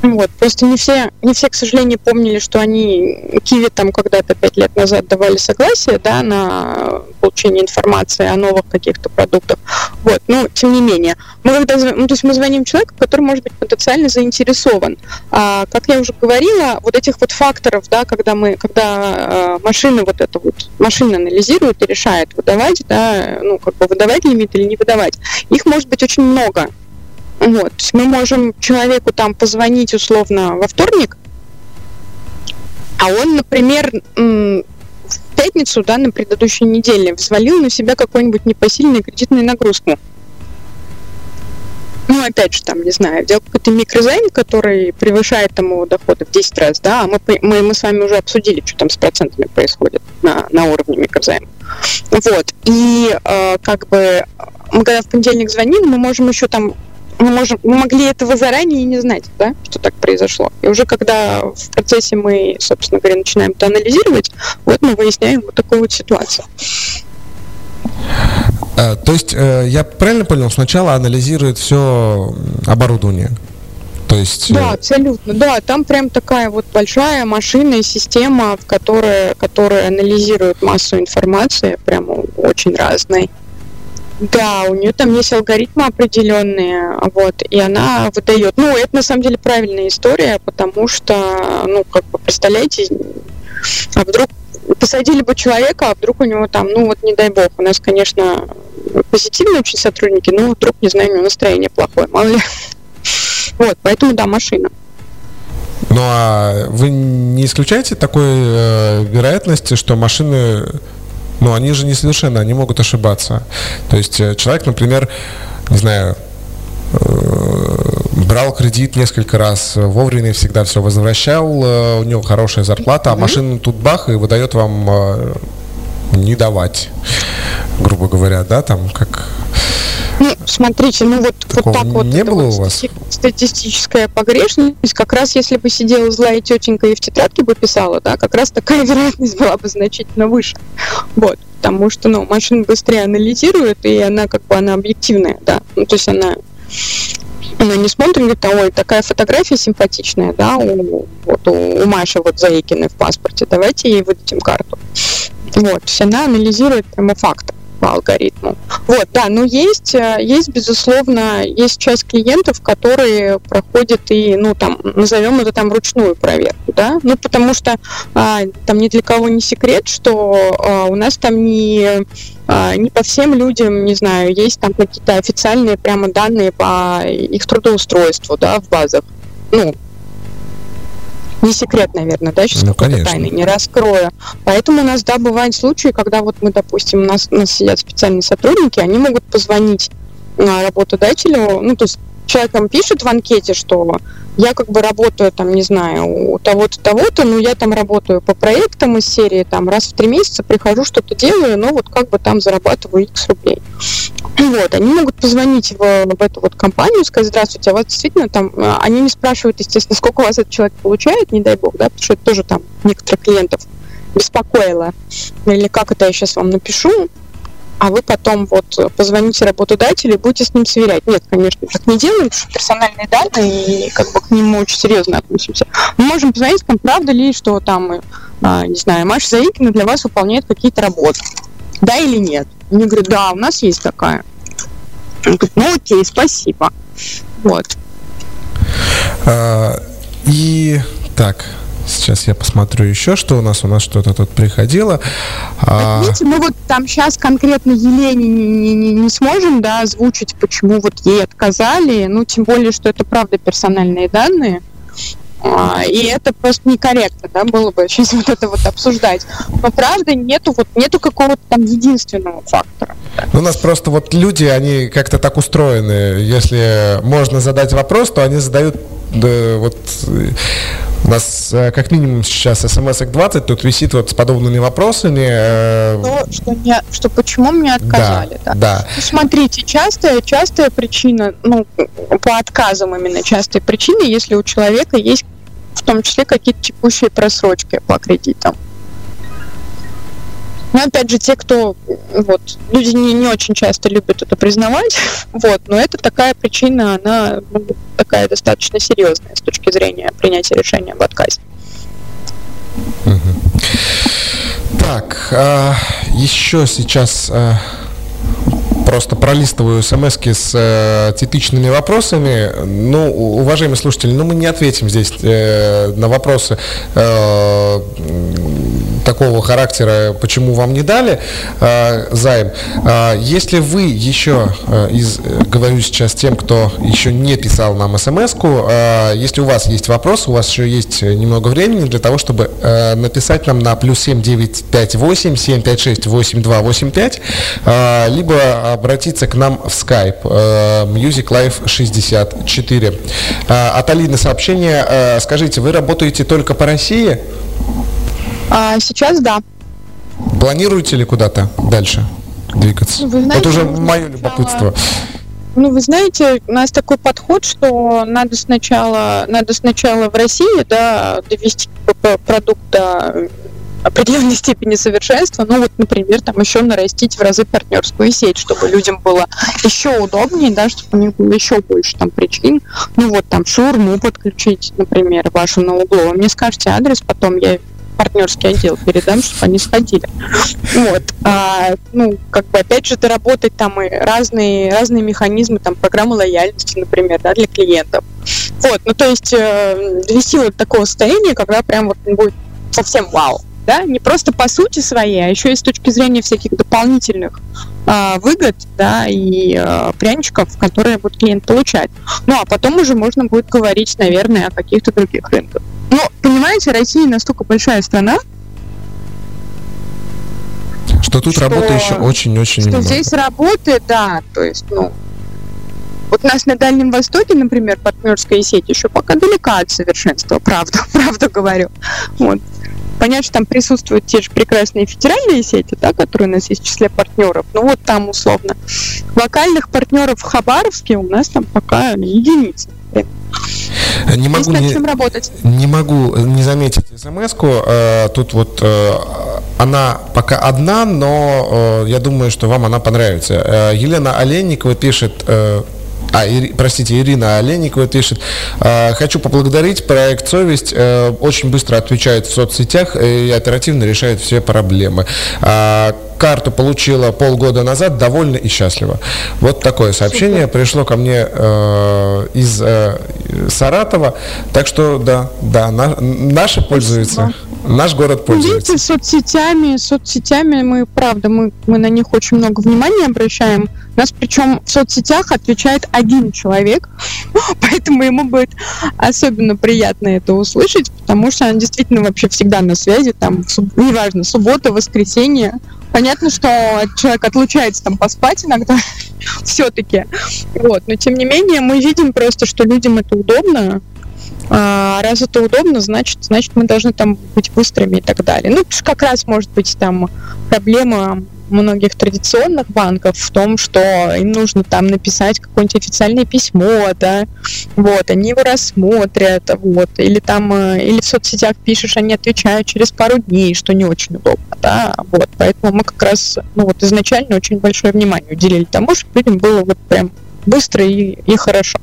Вот. Просто не все, не все, к сожалению, помнили, что они Киви там когда-то пять лет назад давали согласие да, на получение информации о новых каких-то продуктах. Вот. Но, тем не менее, мы когда ну, то есть мы звоним человеку, который может быть потенциально заинтересован. А, как я уже говорила, вот этих вот факторов, да, когда мы, когда э, машина вот это вот, машина анализирует и решает, выдавать, да, ну, как бы выдавать лимит или не выдавать, их может быть очень много. Вот. Мы можем человеку там позвонить условно во вторник, а он, например, в пятницу, да, на предыдущей неделе взвалил на себя какую-нибудь непосильную кредитную нагрузку. Ну, опять же, там, не знаю, взял какой-то микрозайм, который превышает там его доходы в 10 раз, да, а мы, мы, мы с вами уже обсудили, что там с процентами происходит на, на уровне микрозайма. Вот, и э, как бы мы когда в понедельник звоним, мы можем еще там мы, можем, мы могли этого заранее не знать, да, что так произошло. И уже когда в процессе мы, собственно говоря, начинаем это анализировать, вот мы выясняем вот такую вот ситуацию. А, то есть, э, я правильно понял, сначала анализирует все оборудование? То есть... Да, э, абсолютно. Да, там прям такая вот большая машина и система, в которой, которая анализирует массу информации, прямо очень разной. Да, у нее там есть алгоритмы определенные, вот, и она выдает. Ну, это на самом деле правильная история, потому что, ну, как бы, представляете, а вдруг посадили бы человека, а вдруг у него там, ну вот не дай бог, у нас, конечно, позитивные очень сотрудники, но вдруг, не знаю, у него настроение плохое, мало ли. Вот, поэтому да, машина. Ну а вы не исключаете такой э, вероятности, что машины но они же несовершенны, они могут ошибаться. То есть э, человек, например, не знаю, э, брал кредит несколько раз, вовремя всегда все возвращал, э, у него хорошая зарплата, а машина тут бах и выдает вам не давать, грубо говоря, да, там как ну, смотрите, ну вот, вот так вот. Не было вот у вас? Статистическая погрешность, как раз если бы сидела злая тетенька и в тетрадке бы писала, да, как раз такая вероятность была бы значительно выше. Вот. Потому что, ну, машина быстрее анализирует, и она как бы, она объективная, да. Ну, то есть она она не смотрит, говорит, ой, такая фотография симпатичная, да, у, вот у, у Маши вот Заикиной в паспорте, давайте ей выдадим карту. Вот, то есть она анализирует прямо факты по алгоритму. Вот, да, но есть, э, есть, безусловно, есть часть клиентов, которые проходят и, ну, там, назовем это там ручную проверку, да, ну, потому что а, там ни для кого не секрет, что а, у нас там не а, не по всем людям, не знаю, есть там какие-то официальные прямо данные по их трудоустройству, да, в базах. Ну, не секрет, наверное, да, сейчас ну, какой-то тайны не раскрою. Поэтому у нас, да, бывают случаи, когда вот мы, допустим, у нас, у нас сидят специальные сотрудники, они могут позвонить работодателю, ну, то есть человеком пишет в анкете, что я как бы работаю там, не знаю, у того-то, того-то, но я там работаю по проектам из серии, там раз в три месяца прихожу, что-то делаю, но вот как бы там зарабатываю x рублей. Вот, они могут позвонить в, в эту вот компанию, сказать, здравствуйте, а вас действительно там, а, они не спрашивают, естественно, сколько у вас этот человек получает, не дай бог, да, потому что это тоже там некоторых клиентов беспокоило. Или как это я сейчас вам напишу, а вы потом вот позвоните работодателю и будете с ним сверять. Нет, конечно, так не делаем, что персональные данные, и как бы к ним мы очень серьезно относимся. Мы можем позвонить, там, правда ли, что там, а, не знаю, Маша Заикина для вас выполняет какие-то работы. Да или нет? Они говорят, да, у нас есть такая. Он говорит, ну окей, спасибо. Вот. А, и так, Сейчас я посмотрю еще, что у нас. У нас что-то тут приходило. А... Видите, мы вот там сейчас конкретно Елене не, не, не, не сможем да, озвучить, почему вот ей отказали. Ну, тем более, что это правда персональные данные. А, и это просто некорректно, да, было бы сейчас вот это вот обсуждать. Но правда нету вот нету какого-то там единственного фактора. Ну, у нас просто вот люди, они как-то так устроены. Если можно задать вопрос, то они задают да, вот у нас э, как минимум сейчас смс 20 тут висит вот с подобными вопросами. Э, что, что, не, что почему мне отказали? Да, да. да. Ну, смотрите, частая, частая причина, ну, по отказам именно частая причина, если у человека есть в том числе какие-то текущие просрочки по кредитам. Но опять же, те, кто вот, люди не, не очень часто любят это признавать, вот, но это такая причина, она ну, такая достаточно серьезная с точки зрения принятия решения об отказе. Так, а, еще сейчас а, просто пролистываю смс с э, типичными вопросами. Ну, уважаемые слушатели, ну мы не ответим здесь э, на вопросы э, такого характера, почему вам не дали э, займ. Э, если вы еще, э, из, говорю сейчас тем, кто еще не писал нам смс э, если у вас есть вопрос, у вас еще есть немного времени для того, чтобы э, написать нам на плюс 7 9 5 8 7 5 6 8 2 8 5, э, либо обратиться к нам в Skype э, Music Life 64. Э, от Алины сообщение. Э, скажите, вы работаете только по России? А, сейчас да. Планируете ли куда-то дальше двигаться? Вы знаете, Это уже мое любопытство. Ну, вы знаете, у нас такой подход, что надо сначала, надо сначала в России, да, довести продукт до определенной степени совершенства, ну вот, например, там еще нарастить в разы партнерскую сеть, чтобы людям было еще удобнее, да, чтобы у них было еще больше там причин, ну вот там шурму подключить, например, вашу на углу, вы мне скажете адрес, потом я партнерский отдел передам, чтобы они сходили. Вот. А, ну, как бы, опять же, доработать там и разные, разные механизмы, там, программы лояльности, например, да, для клиентов. Вот, ну, то есть, э, вот такого состояния, когда прям вот будет совсем вау да, не просто по сути своей, а еще и с точки зрения всяких дополнительных э, выгод, да, и э, пряничков, которые будет клиент получать. Ну, а потом уже можно будет говорить, наверное, о каких-то других рынках. Но, понимаете, Россия настолько большая страна, что тут что, работы еще очень-очень много. Что здесь работы, да, то есть, ну, вот у нас на Дальнем Востоке, например, партнерская сеть еще пока далека от совершенства, правда, правда говорю. Вот. Понятно, что там присутствуют те же прекрасные федеральные сети, да, которые у нас есть в числе партнеров. Ну вот там условно. Локальных партнеров в Хабаровске у нас там пока единицы. Не могу не, работать. не могу не заметить смс-ку. Э, тут вот э, она пока одна, но э, я думаю, что вам она понравится. Елена Оленникова пишет а, Ири, простите, Ирина Оленникова пишет, «А, хочу поблагодарить, проект «Совесть» э, очень быстро отвечает в соцсетях и оперативно решает все проблемы. А, карту получила полгода назад, довольна и счастлива. Вот такое сообщение пришло ко мне э, из э, Саратова. Так что да, да, на, наши пользуются. Наш город пользуется. Видите, соцсетями, соцсетями мы, правда, мы, мы на них очень много внимания обращаем. У нас причем в соцсетях отвечает один человек, поэтому ему будет особенно приятно это услышать, потому что он действительно вообще всегда на связи, там, неважно, суббота, воскресенье. Понятно, что человек отлучается там поспать иногда, все-таки. Вот. Но тем не менее, мы видим просто, что людям это удобно, а, раз это удобно, значит, значит, мы должны там быть быстрыми и так далее. Ну, как раз может быть там проблема многих традиционных банков в том, что им нужно там написать какое-нибудь официальное письмо, да, вот, они его рассмотрят, вот, или там, э, или в соцсетях пишешь, они отвечают через пару дней, что не очень удобно, да, вот, поэтому мы как раз, ну, вот, изначально очень большое внимание уделили тому, чтобы людям было вот прям быстро и, и хорошо.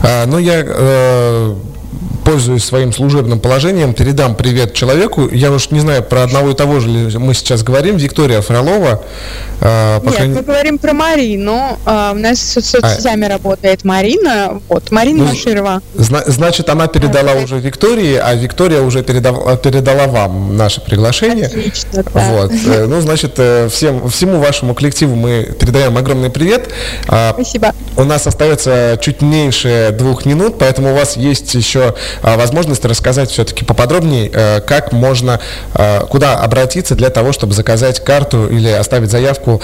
А, ну, я э, пользуясь своим служебным положением, передам привет человеку. Я уж не знаю, про одного и того же ли мы сейчас говорим. Виктория Фролова. Э, Нет, крайней... мы говорим про Марину. Э, у нас с соцсетями а... работает Марина. Вот, Марина ну, Маширова. Зна- значит, она передала а, уже Виктории, а Виктория уже передала, передала вам наше приглашение. Отлично, да. Вот. Э, ну, значит, э, всем, всему вашему коллективу мы передаем огромный привет. А, Спасибо. У нас остается чуть меньше двух минут, поэтому у вас есть еще а, возможность рассказать все-таки поподробнее, э, как можно, куда обратиться для того, чтобы заказать карту или оставить заявку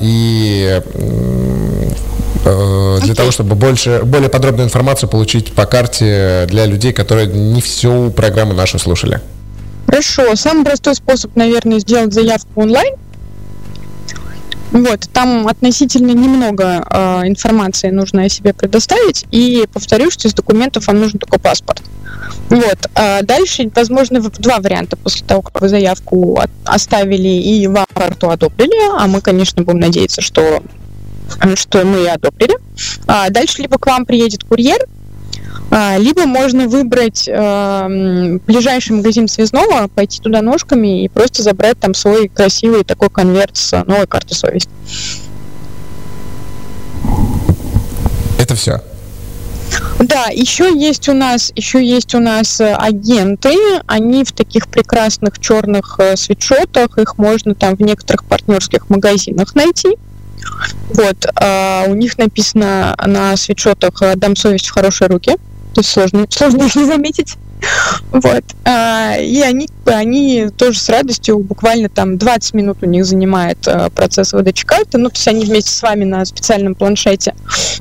и для okay. того, чтобы больше, более подробную информацию получить по карте для людей, которые не всю программу нашу слушали. Хорошо. Самый простой способ, наверное, сделать заявку онлайн. Вот, там относительно немного э, информации нужно о себе предоставить, и повторюсь, что из документов вам нужен только паспорт. Вот, а дальше, возможно, два варианта после того, как вы заявку от, оставили и вам карту одобрили, а мы, конечно, будем надеяться, что, что мы одобрили. А дальше либо к вам приедет курьер, либо можно выбрать э, ближайший магазин связного, пойти туда ножками и просто забрать там свой красивый такой конверт с новой карты совести. Это все. Да, еще есть у нас, еще есть у нас э, агенты. Они в таких прекрасных черных э, свитшотах. Их можно там в некоторых партнерских магазинах найти. Вот, а у них написано на свитшотах «Дам совесть в хорошие руки». То есть сложно, сложно их не заметить. Вот. А, и они, они тоже с радостью, буквально там 20 минут у них занимает а, процесс выдачи карты. Ну, то есть они вместе с вами на специальном планшете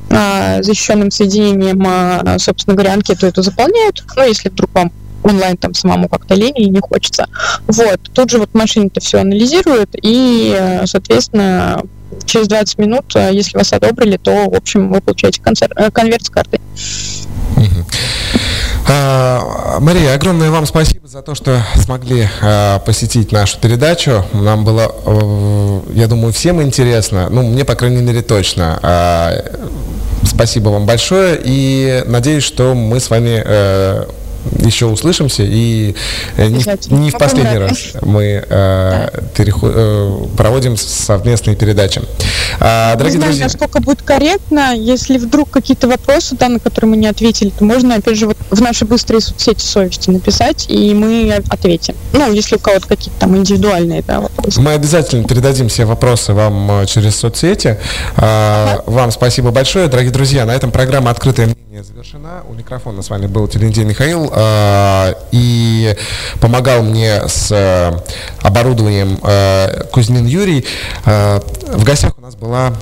а, защищенным соединением, собственно говоря, анкету эту заполняют. Ну, если вдруг вам онлайн там самому как-то лень и не хочется. Вот. Тут же вот машина это все анализирует и, соответственно, через 20 минут, если вас одобрили, то, в общем, вы получаете концерт, э, конверт с картой. А, Мария, огромное вам спасибо за то, что смогли а, посетить нашу передачу. Нам было, э, я думаю, всем интересно. Ну, мне, по крайней мере, точно. А, спасибо вам большое и надеюсь, что мы с вами э, еще услышимся и э, не, не в последний раз мы э, переход, э, проводим совместные передачи. А, дорогие не знаю, друзья, насколько будет корректно, если вдруг какие-то вопросы, да, на которые мы не ответили, то можно, опять же, вот в наши быстрые соцсети совести написать, и мы ответим. Ну, если у кого-то какие-то там индивидуальные да, вопросы. Мы обязательно передадим все вопросы вам э, через соцсети. А, ага. Вам спасибо большое, дорогие друзья. На этом программа «Открытая мнение» завершена. У микрофона с вами был Телендей Михаил. Э, и помогал мне с э, оборудованием э, Кузьмин Юрий. В гостях у нас была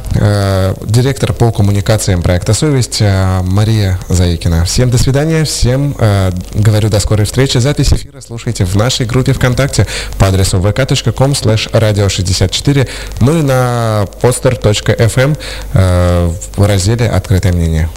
директор по коммуникациям проекта «Совесть» Мария Заикина. Всем до свидания, всем говорю до скорой встречи. Запись эфира слушайте в нашей группе ВКонтакте по адресу vk.com slash radio64, ну и на poster.fm в разделе «Открытое мнение».